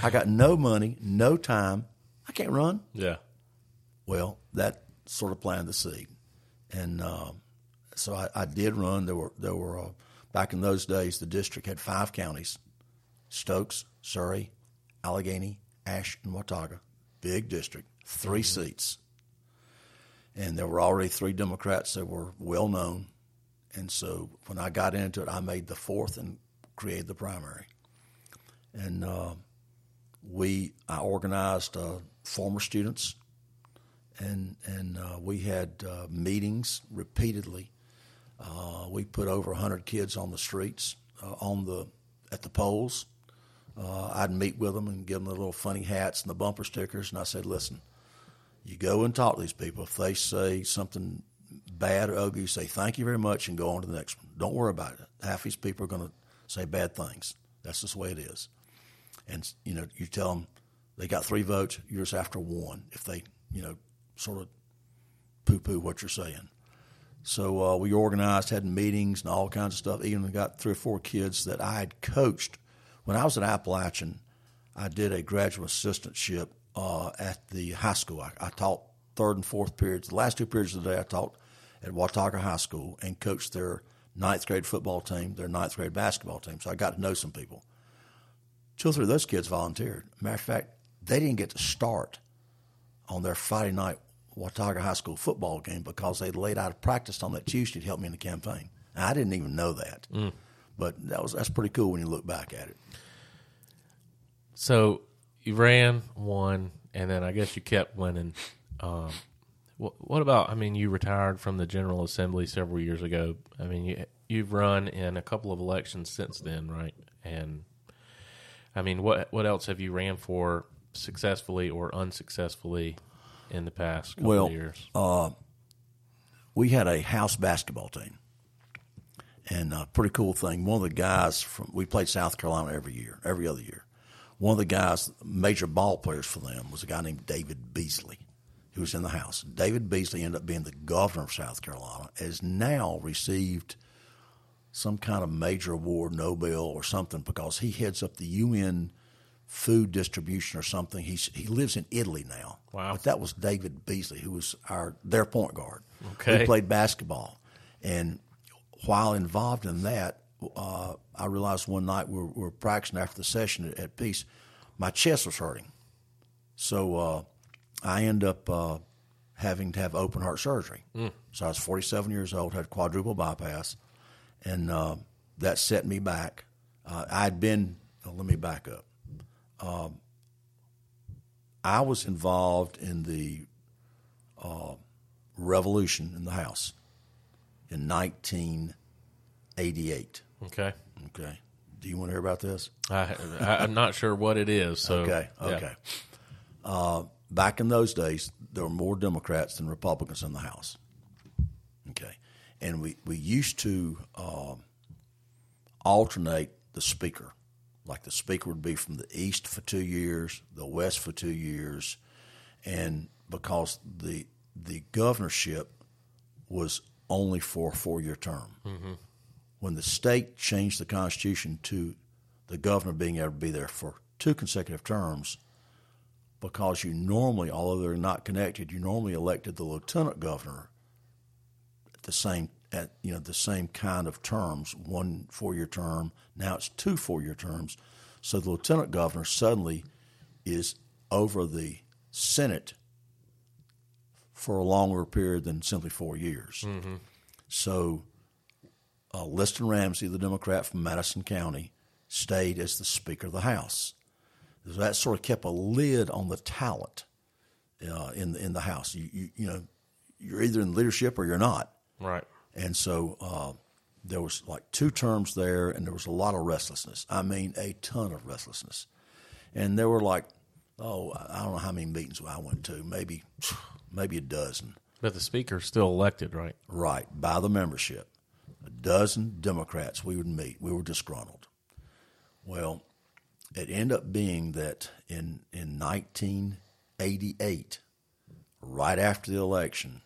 I got no money, no time. I can't run. Yeah. Well, that sort of planted the seed. And uh, so I, I, did run. There were, there were uh, back in those days, the district had five counties Stokes, Surry, Alleghany, Ashe, and Watauga. Big district, 3 mm-hmm. seats. And there were already three Democrats that were well known. And so when I got into it, I made the fourth and created the primary. And uh, we, I organized uh, former students, and and uh, we had uh, meetings repeatedly. Uh, we put over hundred kids on the streets, uh, on the at the polls. I'd meet with them and give them the little funny hats and the bumper stickers, and I said, "Listen, you go and talk to these people. If they say something bad or ugly, say thank you very much and go on to the next one. Don't worry about it. Half these people are going to say bad things. That's just the way it is. And you know, you tell them they got three votes, yours after one. If they, you know, sort of poo-poo what you're saying. So uh, we organized, had meetings and all kinds of stuff. Even got three or four kids that I had coached when I was at Appalachian. I did a graduate assistantship uh, at the high school. I, I, taught third and fourth periods. The last two periods of the day I taught at Watauga High School and coached their ninth grade football team, their ninth grade basketball team. So I got to know some people. Two or three of those kids volunteered. Matter of fact, they didn't get to start on their Friday night Watauga High School football game because they laid out a practice on that Tuesday to help me in the campaign. I didn't even know that, mm. but that was that's pretty cool when you look back at it. So you ran, won, and then I guess you kept winning. Um, what, what, about? I mean, you retired from the General Assembly several years ago. I mean, you you've run in a couple of elections since then, right? And I mean, what what else have you ran for successfully or unsuccessfully in the past couple well, of years? Uh, we had a house basketball team, and a pretty cool thing. One of the guys from we played South Carolina every year, every other year. One of the guys, major ball players for them, was a guy named David Beasley, who was in the house. David Beasley ended up being the governor of South Carolina. Has now received some kind of major award, Nobel or something, because he heads up the UN food distribution or something. He's, he lives in Italy now. Wow. But that was David Beasley, who was our their point guard. Okay. We played basketball. And while involved in that, uh, I realized one night we were, we were, practicing after the session at, at Peace, my chest was hurting. So uh, I end up uh, having to have open heart surgery. Mm. So I was 47 years old, had quadruple bypass and uh, that set me back. Uh, I'd been. Oh, let me back up. Um, I was involved in the uh, revolution in the House in 1988. Okay. Okay. Do you want to hear about this? I, am not sure what it is. So okay. Okay. Yeah. Uh, back in those days, there were more Democrats than Republicans in the House. And we, we used to um, alternate the speaker. Like the speaker would be from the east for two years, the west for two years, and because the the governorship was only for a four year term. Mm-hmm. When the state changed the constitution to the governor being able to be there for two consecutive terms, because you normally, although they're not connected, you normally elected the lieutenant governor the same at you know the same kind of terms, one four year term. Now it's two four year terms. So the lieutenant governor suddenly is over the Senate for a longer period than simply four years. Mm-hmm. So uh, Liston Ramsey, the Democrat from Madison County, stayed as the Speaker of the House. So that sort of kept a lid on the talent uh, in in the House. You, you you know you're either in leadership or you're not. Right. And so uh, there was like two terms there, and there was a lot of restlessness. I mean, a ton of restlessness. And there were like, oh, I don't know how many meetings I went to, maybe maybe a dozen. But the speaker's still elected, right? Right, by the membership. A dozen Democrats we would meet. We were disgruntled. Well, it ended up being that in, in 1988, right after the election,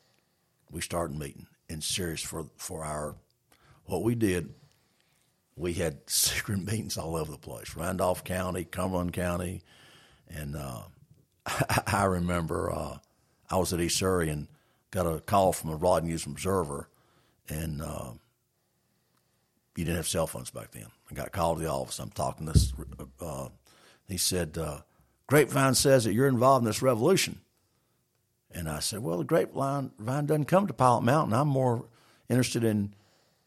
we started meeting in serious for, for our, what we did, we had secret meetings all over the place Randolph County, Cumberland County. And uh, I remember uh, I was at East Surry and got a call from a Rod News Observer, and uh, you didn't have cell phones back then. I got called to the office. I'm talking to this. Uh, he said, uh, "Grapevine says that you're involved in this revolution." And I said, "Well, the grapevine doesn't come to Pilot Mountain. I'm more interested in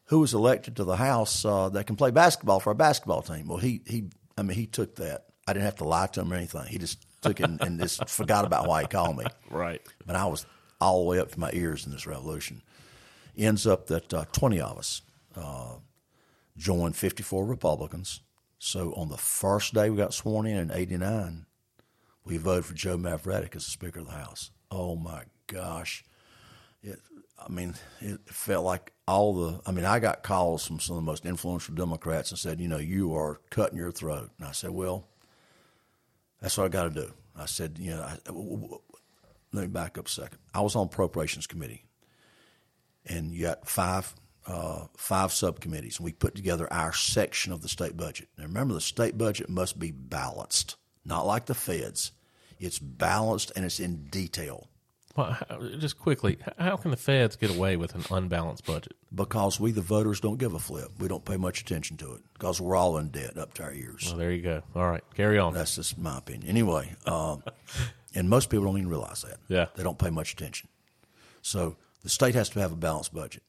who was elected to the House uh, that can play basketball for our basketball team." Well, he he, I mean, he took that. I didn't have to lie to him or anything. He just took it and, and just forgot about why he called me. Right. But I was all the way up to my ears in this revolution. Ends up that uh, 20 of us uh, joined 54 Republicans. So on the first day we got sworn in in 89, we voted for Joe Mavretic as the Speaker of the House. Oh my gosh. It, I mean, it felt like all the. I mean, I got calls from some of the most influential Democrats and said, you know, you are cutting your throat. And I said, well, that's what I got to do. I said, you know, let me back up a second. I was on appropriations committee, and you got five uh, five subcommittees, and we put together our section of the state budget. Now, remember, the state budget must be balanced, not like the feds. It's balanced and it's in detail. Well, just quickly, how can the feds get away with an unbalanced budget? Because we, the voters, don't give a flip. We don't pay much attention to it because we're all in debt up to our ears. Well, there you go. All right, carry on. That's just my opinion. Anyway, um, and most people don't even realize that. Yeah. They don't pay much attention. So the state has to have a balanced budget.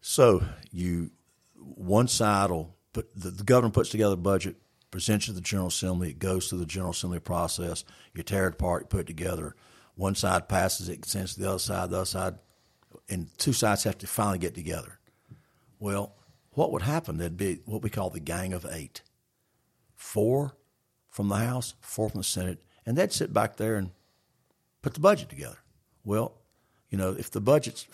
So you, one side will put, the, the governor puts together a budget, presents it to the General Assembly, it goes through the General Assembly process, you tear it apart, you put it together one side passes it, sends to the other side, the other side, and two sides have to finally get together. Well, what would happen? There'd be what we call the gang of eight four from the House, four from the Senate, and they'd sit back there and put the budget together. Well, you know, if the budget's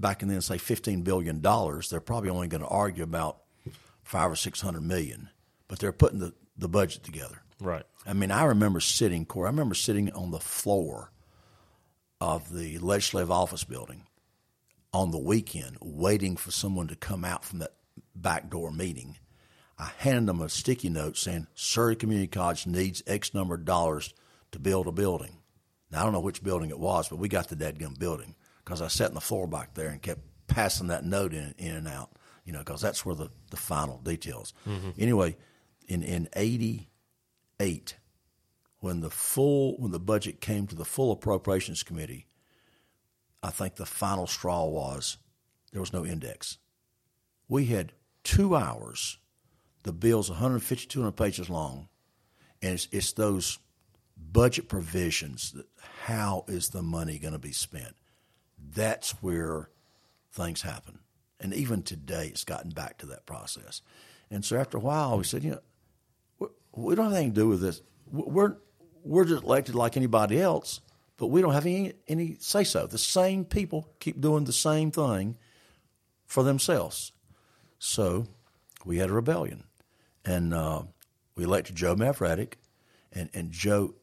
back in then, say $15 billion, they're probably only going to argue about five or 600 million, but they're putting the, the budget together. Right. I mean, I remember sitting, Corey, I remember sitting on the floor of the legislative office building on the weekend waiting for someone to come out from that back door meeting. I handed them a sticky note saying Surry Community College needs X number of dollars to build a building. Now, I don't know which building it was, but we got the dead gun building because I sat on the floor back there and kept passing that note in, in and out, you know, because that's where the, the final details. Mm-hmm. Anyway, in, in 88, when the full when the budget came to the full appropriations committee, I think the final straw was there was no index. We had two hours. The bill's 150, 200 pages long, and it's, it's those budget provisions that how is the money going to be spent? That's where things happen. And even today, it's gotten back to that process. And so after a while, we said, you know, we don't have anything to do with this. We're we're just elected like anybody else, but we don't have any, any say so. The same people keep doing the same thing for themselves. So we had a rebellion. And uh, we elected Joe Mavretic, and, and Joe,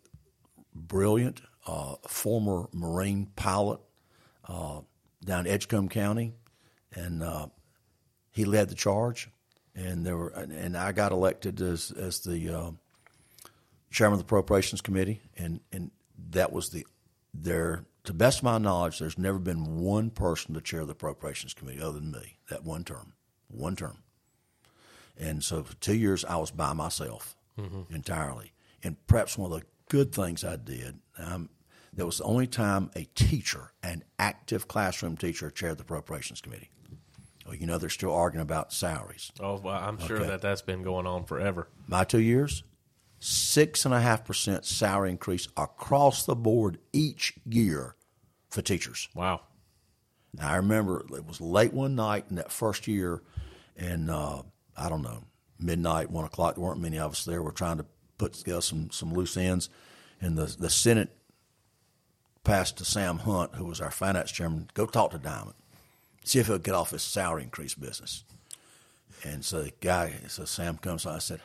brilliant, uh, former Marine pilot uh, down Edgecombe County, and uh, he led the charge. And there were, and I got elected as as the uh, chairman of the Appropriations Committee, and, and that was the there. To best of my knowledge, there's never been one person to chair the Appropriations Committee other than me. That one term, one term. And so for two years, I was by myself mm-hmm. entirely. And perhaps one of the good things I did, um, that was the only time a teacher, an active classroom teacher, chaired the Appropriations Committee. Well, you know they're still arguing about salaries. Oh, well, I'm sure Okay. that that's been going on forever. My two years, six and a half percent salary increase across the board each year for teachers. Wow. Now, I remember it was late one night in that first year, and uh, I don't know, midnight, one o'clock. There weren't many of us there. We're trying to put together some some loose ends, and the the Senate passed to Sam Hunt, who was our finance chairman, go talk to Diamont, see if he'll get off his salary increase business. And so the guy, so Sam comes on. I said,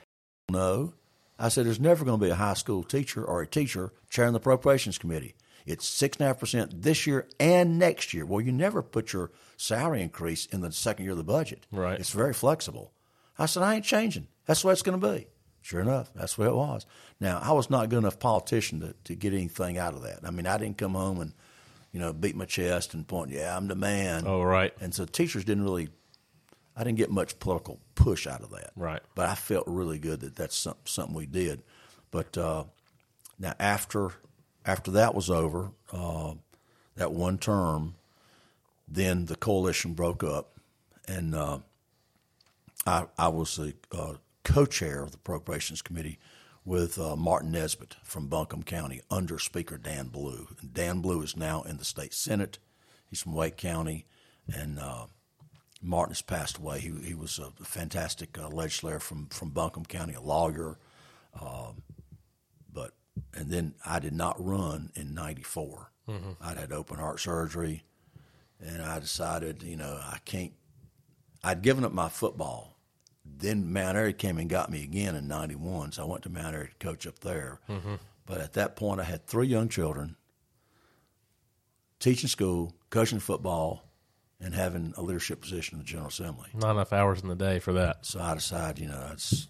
no. I said, there's never going to be a high school teacher or a teacher chairing the appropriations committee. It's six and a half percent this year and next year. Well, you never put your salary increase in the second year of the budget. Right. It's very flexible. I said, I ain't changing. That's the way it's going to be. Sure enough, that's the way it was. Now, I was not a good enough politician to, to get anything out of that. I mean, I didn't come home and, you know, beat my chest and point, yeah, I'm the man. Oh, right. And so teachers didn't really, I didn't get much political push out of that. Right. But I felt really good that that's some, something we did. But uh, now after after that was over, uh, that one term, then the coalition broke up, and uh, I, I was the uh, co-chair of the appropriations committee with uh, Martin Nesbitt from Buncombe County under Speaker Dan Blue. And Dan Blue is now in the state senate. He's from Wake County, and uh, Martin has passed away. He, he was a fantastic uh, legislator from, from Buncombe County, a lawyer. Um, but and then I did not run in '94. I'd had open heart surgery, and I decided, you know, I can't. I'd given up my football. Then Mount Airy came and got me again in '91, so I went to Mount Airy to coach up there. But at that point, I had three young children, teaching school, coaching football, and having a leadership position in the General Assembly. Not enough hours in the day for that. So I decided, you know, it's.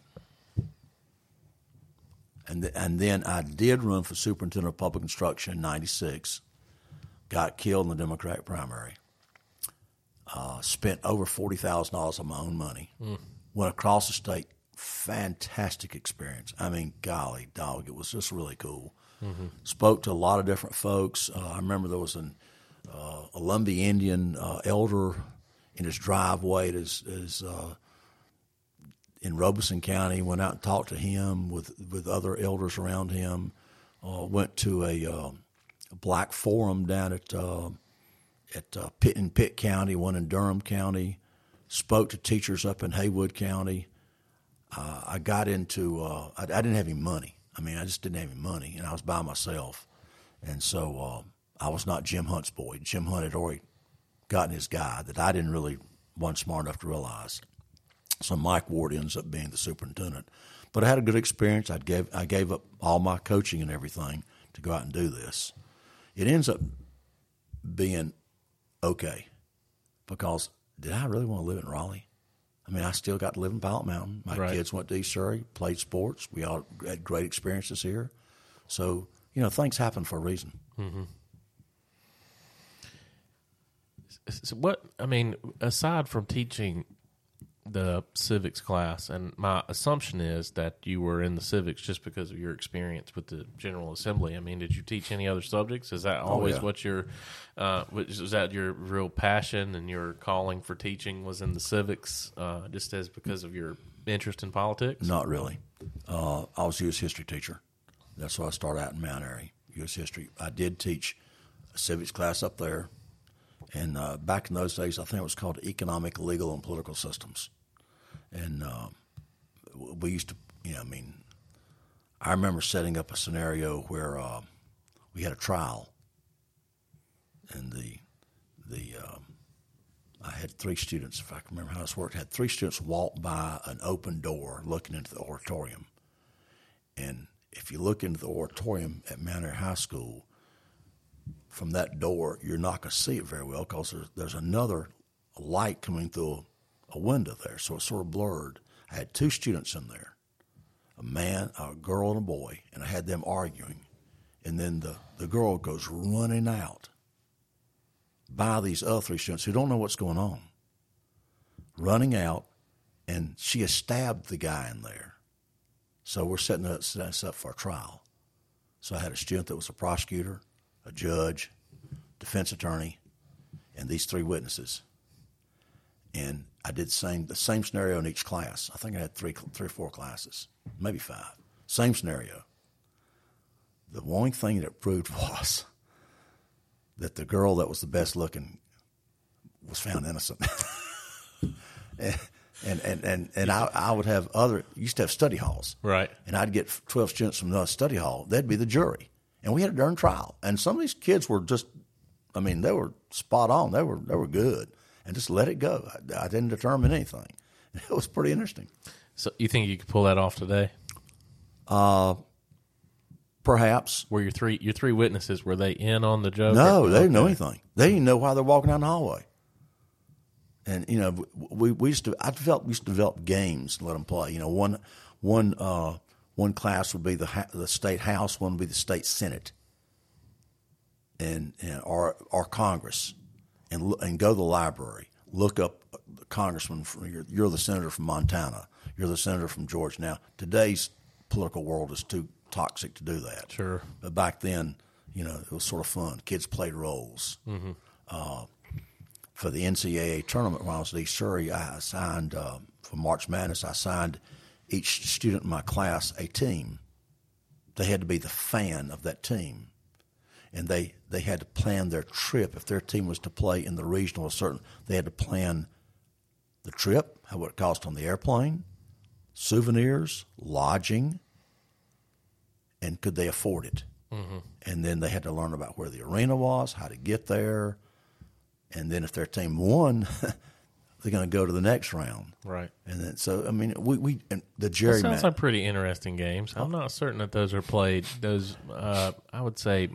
And, th- and then I did run for superintendent of public instruction in '96. Got killed in the Democratic primary. Uh, spent over forty thousand dollars of my own money. Went across the state. Fantastic experience. I mean, golly dog, it was just really cool. Spoke to a lot of different folks. Uh, I remember there was an uh, a Lumbee Indian uh, elder in his driveway at his, his uh, in Robeson County. Went out and talked to him with with other elders around him. Uh, went to a, uh, a black forum down at uh, at uh, Pitt in Pitt County, one in Durham County. Spoke to teachers up in Haywood County. Uh, I got into. Uh, I, I didn't have any money. I mean, I just didn't have any money, and I was by myself. And so uh, I was not Jim Hunt's boy. Jim Hunt had already gotten his guy that I didn't really wasn't smart enough to realize. So Mike Ward ends up being the superintendent. But I had a good experience. I gave I gave up all my coaching and everything to go out and do this. It ends up being okay because did I really want to live in Raleigh? I mean, I still got to live in Pilot Mountain. My Right. kids went to East Surry, played sports. We all had great experiences here. So you know, things happen for a reason. Mm-hmm. So what I mean, aside from teaching the civics class, and my assumption is that you were in the civics just because of your experience with the General Assembly. I mean, did you teach any other subjects? Is that always yeah. what your uh, was, was that your real passion and your calling for teaching was in the civics, uh, just as because of your interest in politics? Not really. Uh, I was a U.S. history teacher. That's why I started out in Mount Airy, U.S. history. I did teach a civics class up there. And uh, back in those days, I think it was called Economic, Legal, and Political Systems. And uh, we used to, you know, I mean, I remember setting up a scenario where uh, we had a trial. And the, the, um, I had three students, if I can remember how this worked, had three students walk by an open door looking into the auditorium. And if you look into the auditorium at Airy High School, from that door, you're not going to see it very well because there's, there's another light coming through a, window there, so it's sort of blurred. I had two students in there, a man, a girl, and a boy, and I had them arguing. And then the, the girl goes running out by these other three students who don't know what's going on, running out, and she has stabbed the guy in there. So we're setting us us up for a trial. So I had a student that was a prosecutor, a judge, defense attorney, and these three witnesses. and I did the same the same scenario in each class. I think I had three three or four classes, maybe five. Same scenario. The only thing that proved was that the girl that was the best looking was found innocent. and, and and and, and I, I would have other used to have study halls, Right. And I'd get twelve students from the study hall. They'd be the jury, and we had a darn trial. And some of these kids were just, I mean, they were spot on. They were they were good, and just let it go. I, I didn't determine anything. It was pretty interesting. So you think you could pull that off today? Uh, Perhaps Were your three your three witnesses were they in on the joke? no, they didn't know anything. They didn't know why they're walking down the hallway. And you know, we we used to I developed we used to develop games and let them play. You know, one one uh, one class would be the ha- the state house, one would be the state senate, and and or or Congress, and and go to the library, look up the congressman. From, you're, you're the senator from Montana. You're the senator from Georgia. Now today's political world is too toxic to do that. Sure. But back then, you know, it was sort of fun. Kids played roles. Uh, for the NCAA tournament when I was at East Surry, I signed uh, for March Madness, I assigned each student in my class a team. They had to be the fan of that team. And they, they had to plan their trip. If their team was to play in the regional, certain they had to plan the trip, how what it cost on the airplane, souvenirs, lodging, and could they afford it? Mm-hmm. And then they had to learn about where the arena was, how to get there, and then if their team won, they're going to go to the next round. Right. And then so I mean we we and the Jerry sounds like pretty interesting games. I'm not certain that those are played. Those uh, I would say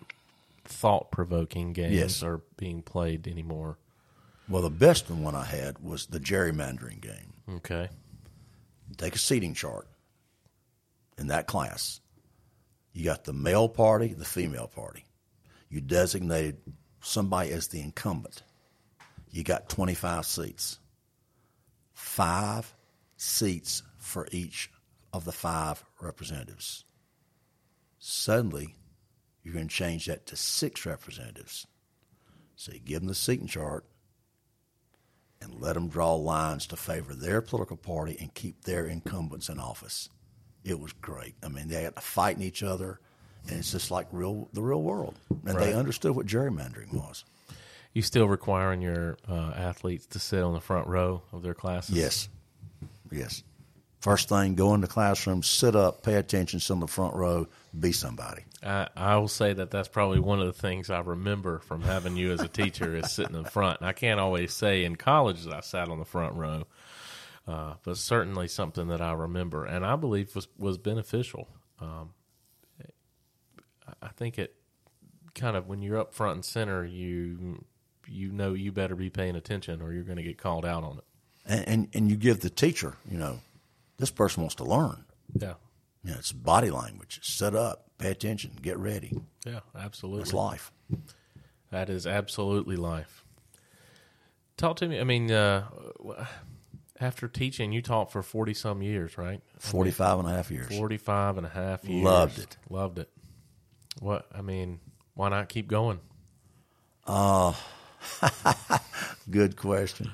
thought provoking games Yes. are being played anymore. well the best one I had was the gerrymandering game. Okay. Take a seating chart in that class. You got the male party, the female party. You designated somebody as the incumbent. You got 25 seats. Five seats for each of the five representatives. Suddenly, you're going to change that to six representatives. So you give them the seating chart and let them draw lines to favor their political party and keep their incumbents in office. It was great. I mean, they had to fighting each other, and it's just like real the real world. And Right. they understood what gerrymandering was. You still requiring your uh, athletes to sit on the front row of their classes? Yes, yes. First thing, go in the classroom, sit up, pay attention, sit on the front row, be somebody. I, I will say that that's probably one of the things I remember from having you as a teacher is sitting in front. And I can't always say in college that I sat on the front row, uh, but certainly something that I remember and I believe was was beneficial. Um, I- think it kind of when you're up front and center, you you know you better be paying attention or you're going to get called out on it. And, and and you give the teacher, you know, this person wants to learn. Yeah, You know, it's body language. Set up, pay attention, get ready. yeah, absolutely. It's life. That is absolutely life. Talk to me. I mean, uh, after teaching, you taught for 40 some years, right? 45 and a half years. 45 and a half years. Loved it. Loved it. What, I mean, why not keep going? Good question.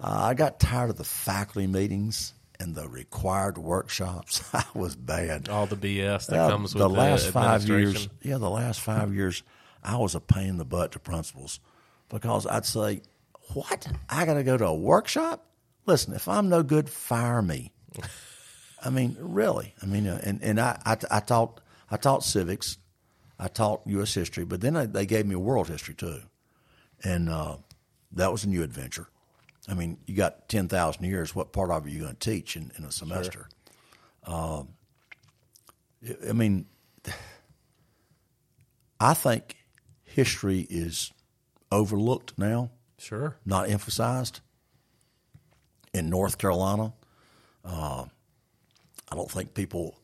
Uh, I got tired of the faculty meetings and the required workshops. I was bad. All the BS that Uh, comes with the last five years. Yeah, the last five years, I was a pain in the butt to principals because I'd say, "What? I got to go to a workshop? Listen, if I'm no good, fire me." I mean, really. I mean, uh, and and I, I I taught I taught civics, I taught U.S. history, but then I, they gave me world history too, and uh, that was a new adventure. I mean, you got ten thousand years. What part of it are you going to teach in, in a semester? Um, I- I mean, I think history is overlooked now, Sure. not emphasized. In North Carolina, uh, I don't think people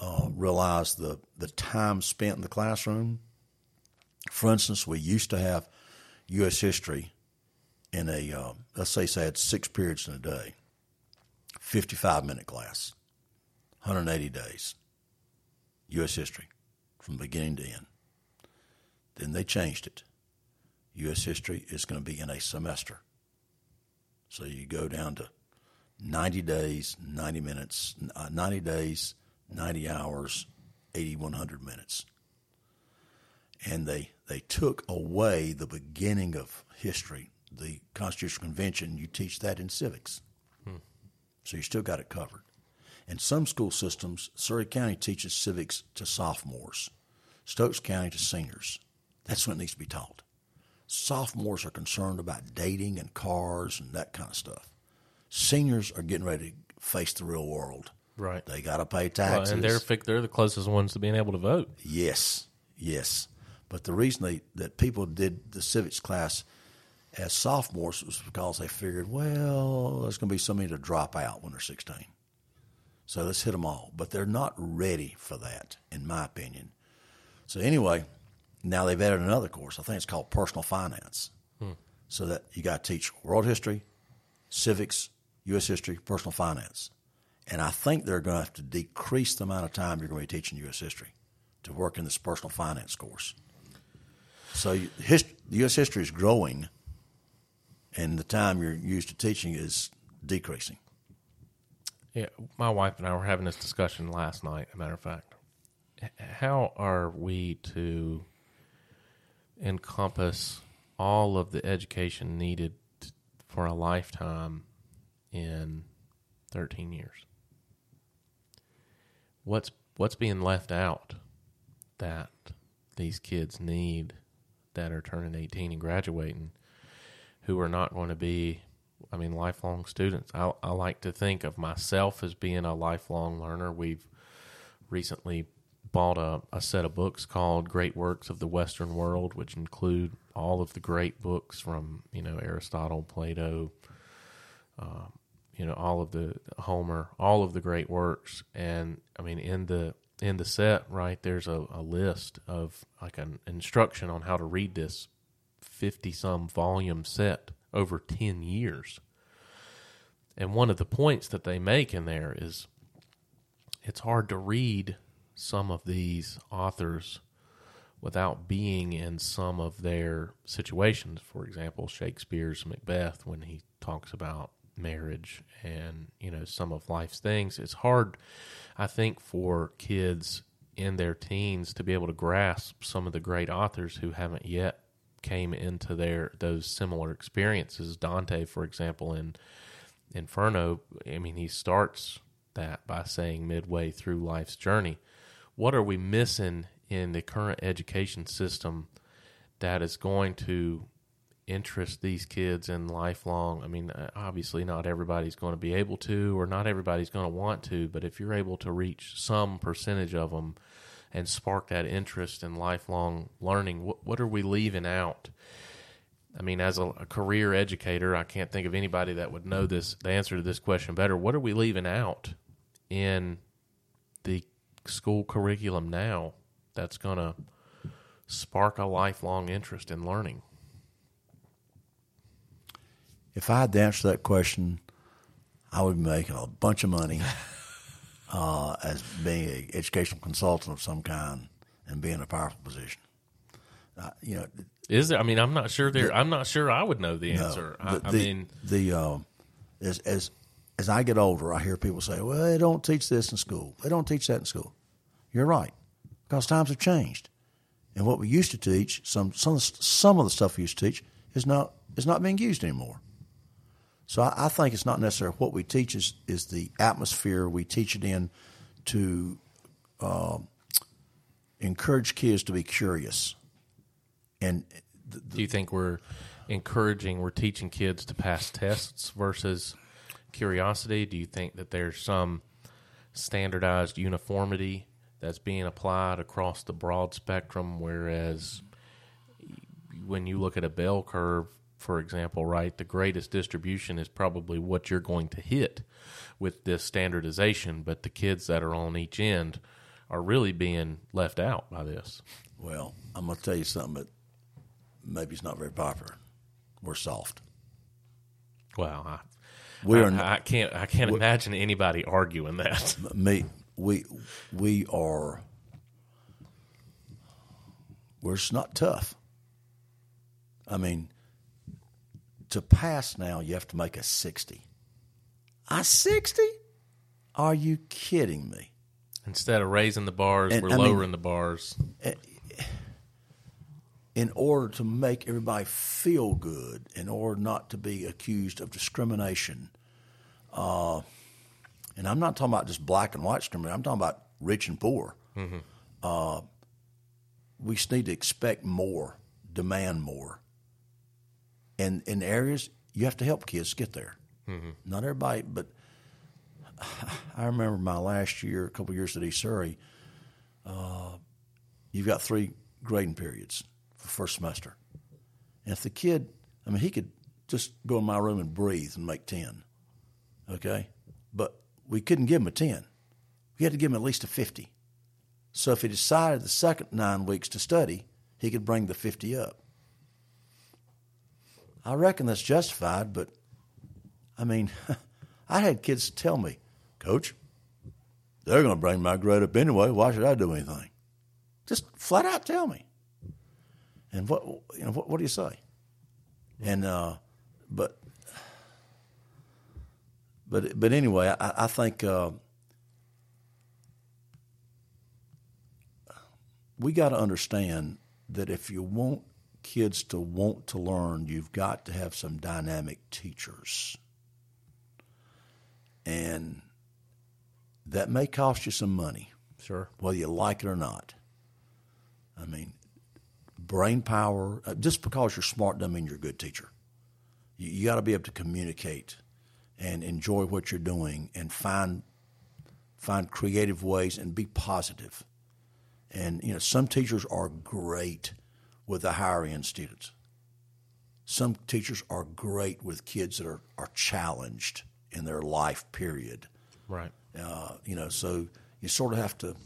uh, realize the, the time spent in the classroom. For instance, we used to have U.S. history in a, uh, let's say, say, had six periods in a day, 55 minute class, 180 days, U.S. history from beginning to end. Then they changed it. U.S. history is going to be in a semester. So you go down to 90 days, 90 minutes, uh, 90 days, 90 hours, 8,100 minutes. And they, they took away the beginning of history. The Constitutional Convention, you teach that in civics. Hmm. So you still got it covered. In some school systems, Surry County teaches civics to sophomores, Stokes County to seniors. That's when it needs to be taught. Sophomores are concerned about dating and cars and that kind of stuff. Seniors are getting ready to face the real world. Right. They got to pay Well, taxes. and they're they're the closest ones to being able to vote. Yes, yes. But the reason they, that people did the civics class as sophomores was because they figured, well, there's going to be so many to drop out when they're 16. So let's hit them all. But they're not ready for that, in my opinion. So anyway, now they've added another course. I think it's called personal finance. Hmm. So that you got to teach world history, civics, U.S. history, personal finance. And I think they're going to have to decrease the amount of time you're going to be teaching U.S. history to work in this personal finance course. So U.S. history is growing, and the time you're used to teaching is decreasing. Yeah, my wife and I were having this discussion last night. A matter of fact, how are we to encompass all of the education needed for a lifetime in thirteen years? What's what's being left out that these kids need that are turning eighteen and graduating, who are not going to be I mean, lifelong students. I, I like to think of myself as being a lifelong learner. We've recently bought a, a set of books called Great Works of the Western World, which include all of the great books from, you know, Aristotle, Plato, uh, you know, all of the Homer, all of the great works. And I mean, in the in the set, right, there's a, a list of like an instruction on how to read this 50 some volume set over 10 years. And one of the points that they make in there is it's hard to read some of these authors without being in some of their situations. For example, Shakespeare's Macbeth, when he talks about marriage and, you know, some of life's things, it's hard, I think, for kids in their teens to be able to grasp some of the great authors who haven't yet came into their those similar experiences. Dante, for example, in Inferno, I mean, he starts that by saying midway through life's journey, what are we missing in the current education system that is going to interest these kids in lifelong? I mean, uh, obviously, not everybody's going to be able to, or not everybody's going to want to, but if you're able to reach some percentage of them and spark that interest in lifelong learning, what, what are we leaving out? I mean, as a, a career educator, I can't think of anybody that would know this, the answer to this question better. What are we leaving out in the school curriculum now that's going to spark a lifelong interest in learning? If I had to answer that question, I would make a bunch of money uh, as being an educational consultant of some kind and being in a powerful position. Uh, you know, Is there? I mean, I'm not sure there. I'm not sure I would know the answer. I, the, I the- mean, the uh, as as as I get older, I hear people say, "Well, they don't teach this in school. They don't teach that in school." You're right, because times have changed, and what we used to teach, some some of the, some of the stuff we used to teach, is not is not being used anymore. So I, I think it's not necessarily what we teach is is the atmosphere we teach it in to um, encourage kids to be curious, and do you think we're encouraging, we're teaching kids to pass tests versus curiosity? Do you think that there's some standardized uniformity that's being applied across the broad spectrum, whereas when you look at a bell curve, for example, right, the greatest distribution is probably what you're going to hit with this standardization, but the kids that are on each end are really being left out by this. Well, I'm going to tell you something that maybe it's not very popular. We're soft. Well, I, We I, are I can't. I can't imagine anybody arguing that. me. We we are. We're just not tough. I mean, to pass now, you have to make a 60. A 60? Are you kidding me? Instead of raising the bars, And, we're I mean- lowering the bars. in order to make everybody feel good, in order not to be accused of discrimination. Uh, and I'm not talking about just black and white discrimination. I'm talking about rich and poor. Uh, we just need to expect more, demand more. And in areas, you have to help kids get there. Mm-hmm. Not everybody, but I remember my last year, a couple of years at East Surry, uh, you've got three grading periods for first semester. And if the kid, I mean, he could just go in my room and breathe and make 10, okay? But we couldn't give him a 10. We had to give him at least a 50. So if he decided the second nine weeks to study, he could bring the 50 up. I reckon that's justified, but I mean, I had kids tell me, Coach, they're going to bring my grade up anyway. Why should I do anything? Just flat out tell me. And what you know, what, what do you say? And uh, but but but anyway, I, I think uh, we got to understand that if you want kids to want to learn, you've got to have some dynamic teachers, and that may cost you some money Sure. whether you like it or not. I mean, brain power, uh, just because you're smart doesn't mean you're a good teacher. You, you got to be able to communicate and enjoy what you're doing and find find creative ways and be positive. And you know, some teachers are great with the higher end students. Some teachers are great with kids that are, are challenged in their life period. Right. Uh, you know, so you sort of have to.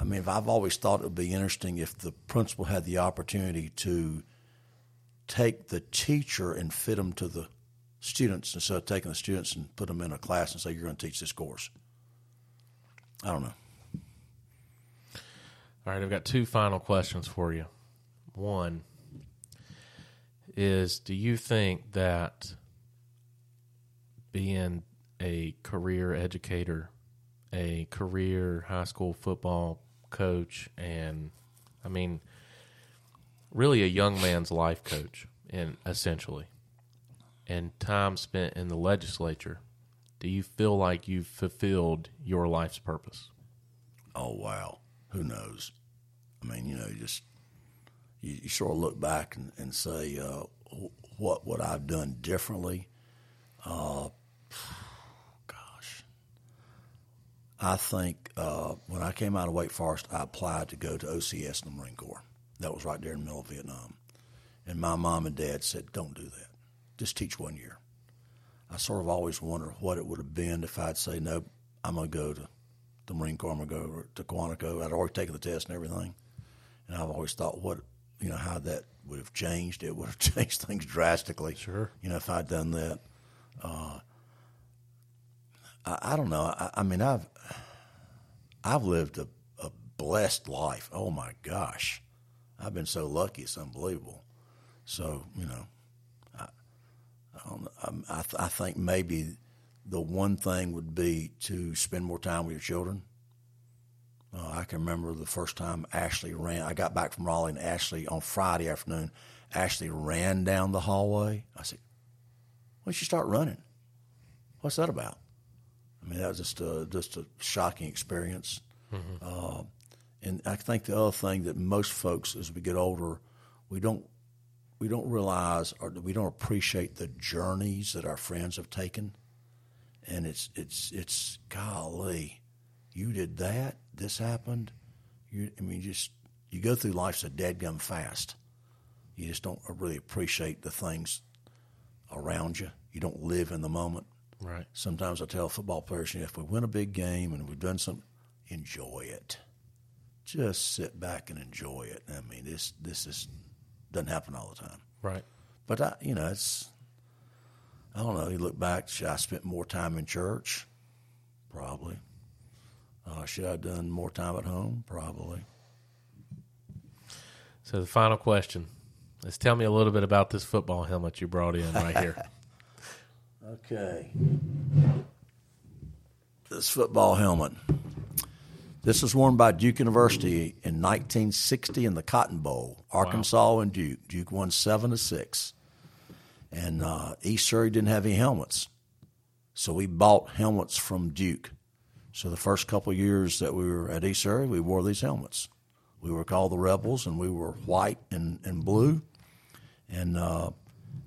I mean, I've always thought it would be interesting if the principal had the opportunity to take the teacher and fit them to the students instead of taking the students and put them in a class and say, you're going to teach this course. I don't know. All right, I've got two final questions for you. One is Do you think that being a career educator, a career high school football coach, and I mean, really a young man's life coach, and essentially, and time spent in the legislature, do you feel like you've fulfilled your life's purpose? Oh, wow. Who knows? I mean, you know, just, you, you sort of look back and, and say, uh, what would I've done differently? Uh, gosh. I think uh, when I came out of Wake Forest, I applied to go to OCS in the Marine Corps. That was right there in the middle of Vietnam. And my mom and dad said, don't do that. Just teach one year. I sort of always wondered what it would have been if I'd say, no, I'm going to go to the Marine Corps, I'm going to go to Quantico. I'd already taken the test and everything. And I've always thought what, you know, how that would have changed. It would have changed things drastically. Sure. You know, if I'd done that. Uh, I, I don't know. I, I mean, I've, I've lived a, a blessed life. Oh my gosh. I've been so lucky. It's unbelievable. So, you know, I, I don't know. I, th- I think maybe the one thing would be to spend more time with your children. Uh, I can remember the first time Ashley ran. I got back from Raleigh, and Ashley on Friday afternoon, Ashley ran down the hallway. I said, "When did she start running? What's that about?" I mean, that was just a, just a shocking experience. Uh, and I think the other thing that most folks, as we get older, we don't we don't realize or we don't appreciate the journeys that our friends have taken. And it's it's it's golly, you did that. This happened. You, I mean, just you go through life so dead gum fast. You just don't really appreciate the things around you. You don't live in the moment. Right. Sometimes I tell football players, you know, if we win a big game and we've done something, enjoy it. Just sit back and enjoy it. I mean, this this is doesn't happen all the time. Right. But I, you know, it's I don't know. You look back, I spent more time in church? Probably. Uh, should I have done more time at home? Probably. So the final question Let's tell me a little bit about this football helmet you brought in right here. Okay. This football helmet. This was worn by Duke University in 1960 in the Cotton Bowl, Arkansas and Duke. Duke won seven to six, and uh, East Surry didn't have any helmets, so we bought helmets from Duke. So the first couple of years that we were at East Surry, we wore these helmets. We were called the Rebels, and we were white and, and blue. And uh,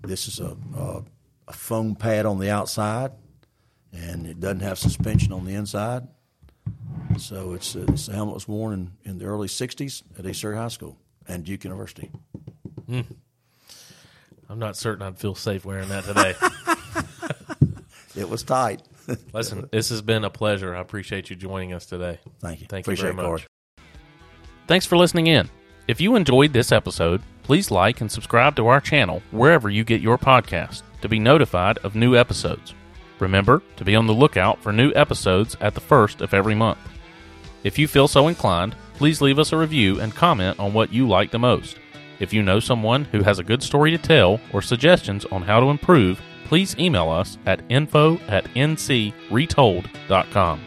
this is a, a, a foam pad on the outside, and it doesn't have suspension on the inside. So it's, uh, it's the helmet was worn in, in the early '60s at East Surry High School and Duke University. I'm not certain I'd feel safe wearing that today. It was tight. Listen, this has been a pleasure. I appreciate you joining us today. Thank you. Thank Appreciate you very much. Thanks for listening in. If you enjoyed this episode, please like and subscribe to our channel wherever you get your podcast to be notified of new episodes. Remember to be on the lookout for new episodes at the first of every month. If you feel so inclined, please leave us a review and comment on what you like the most. If you know someone who has a good story to tell or suggestions on how to improve, please email us at info at ncretold.com.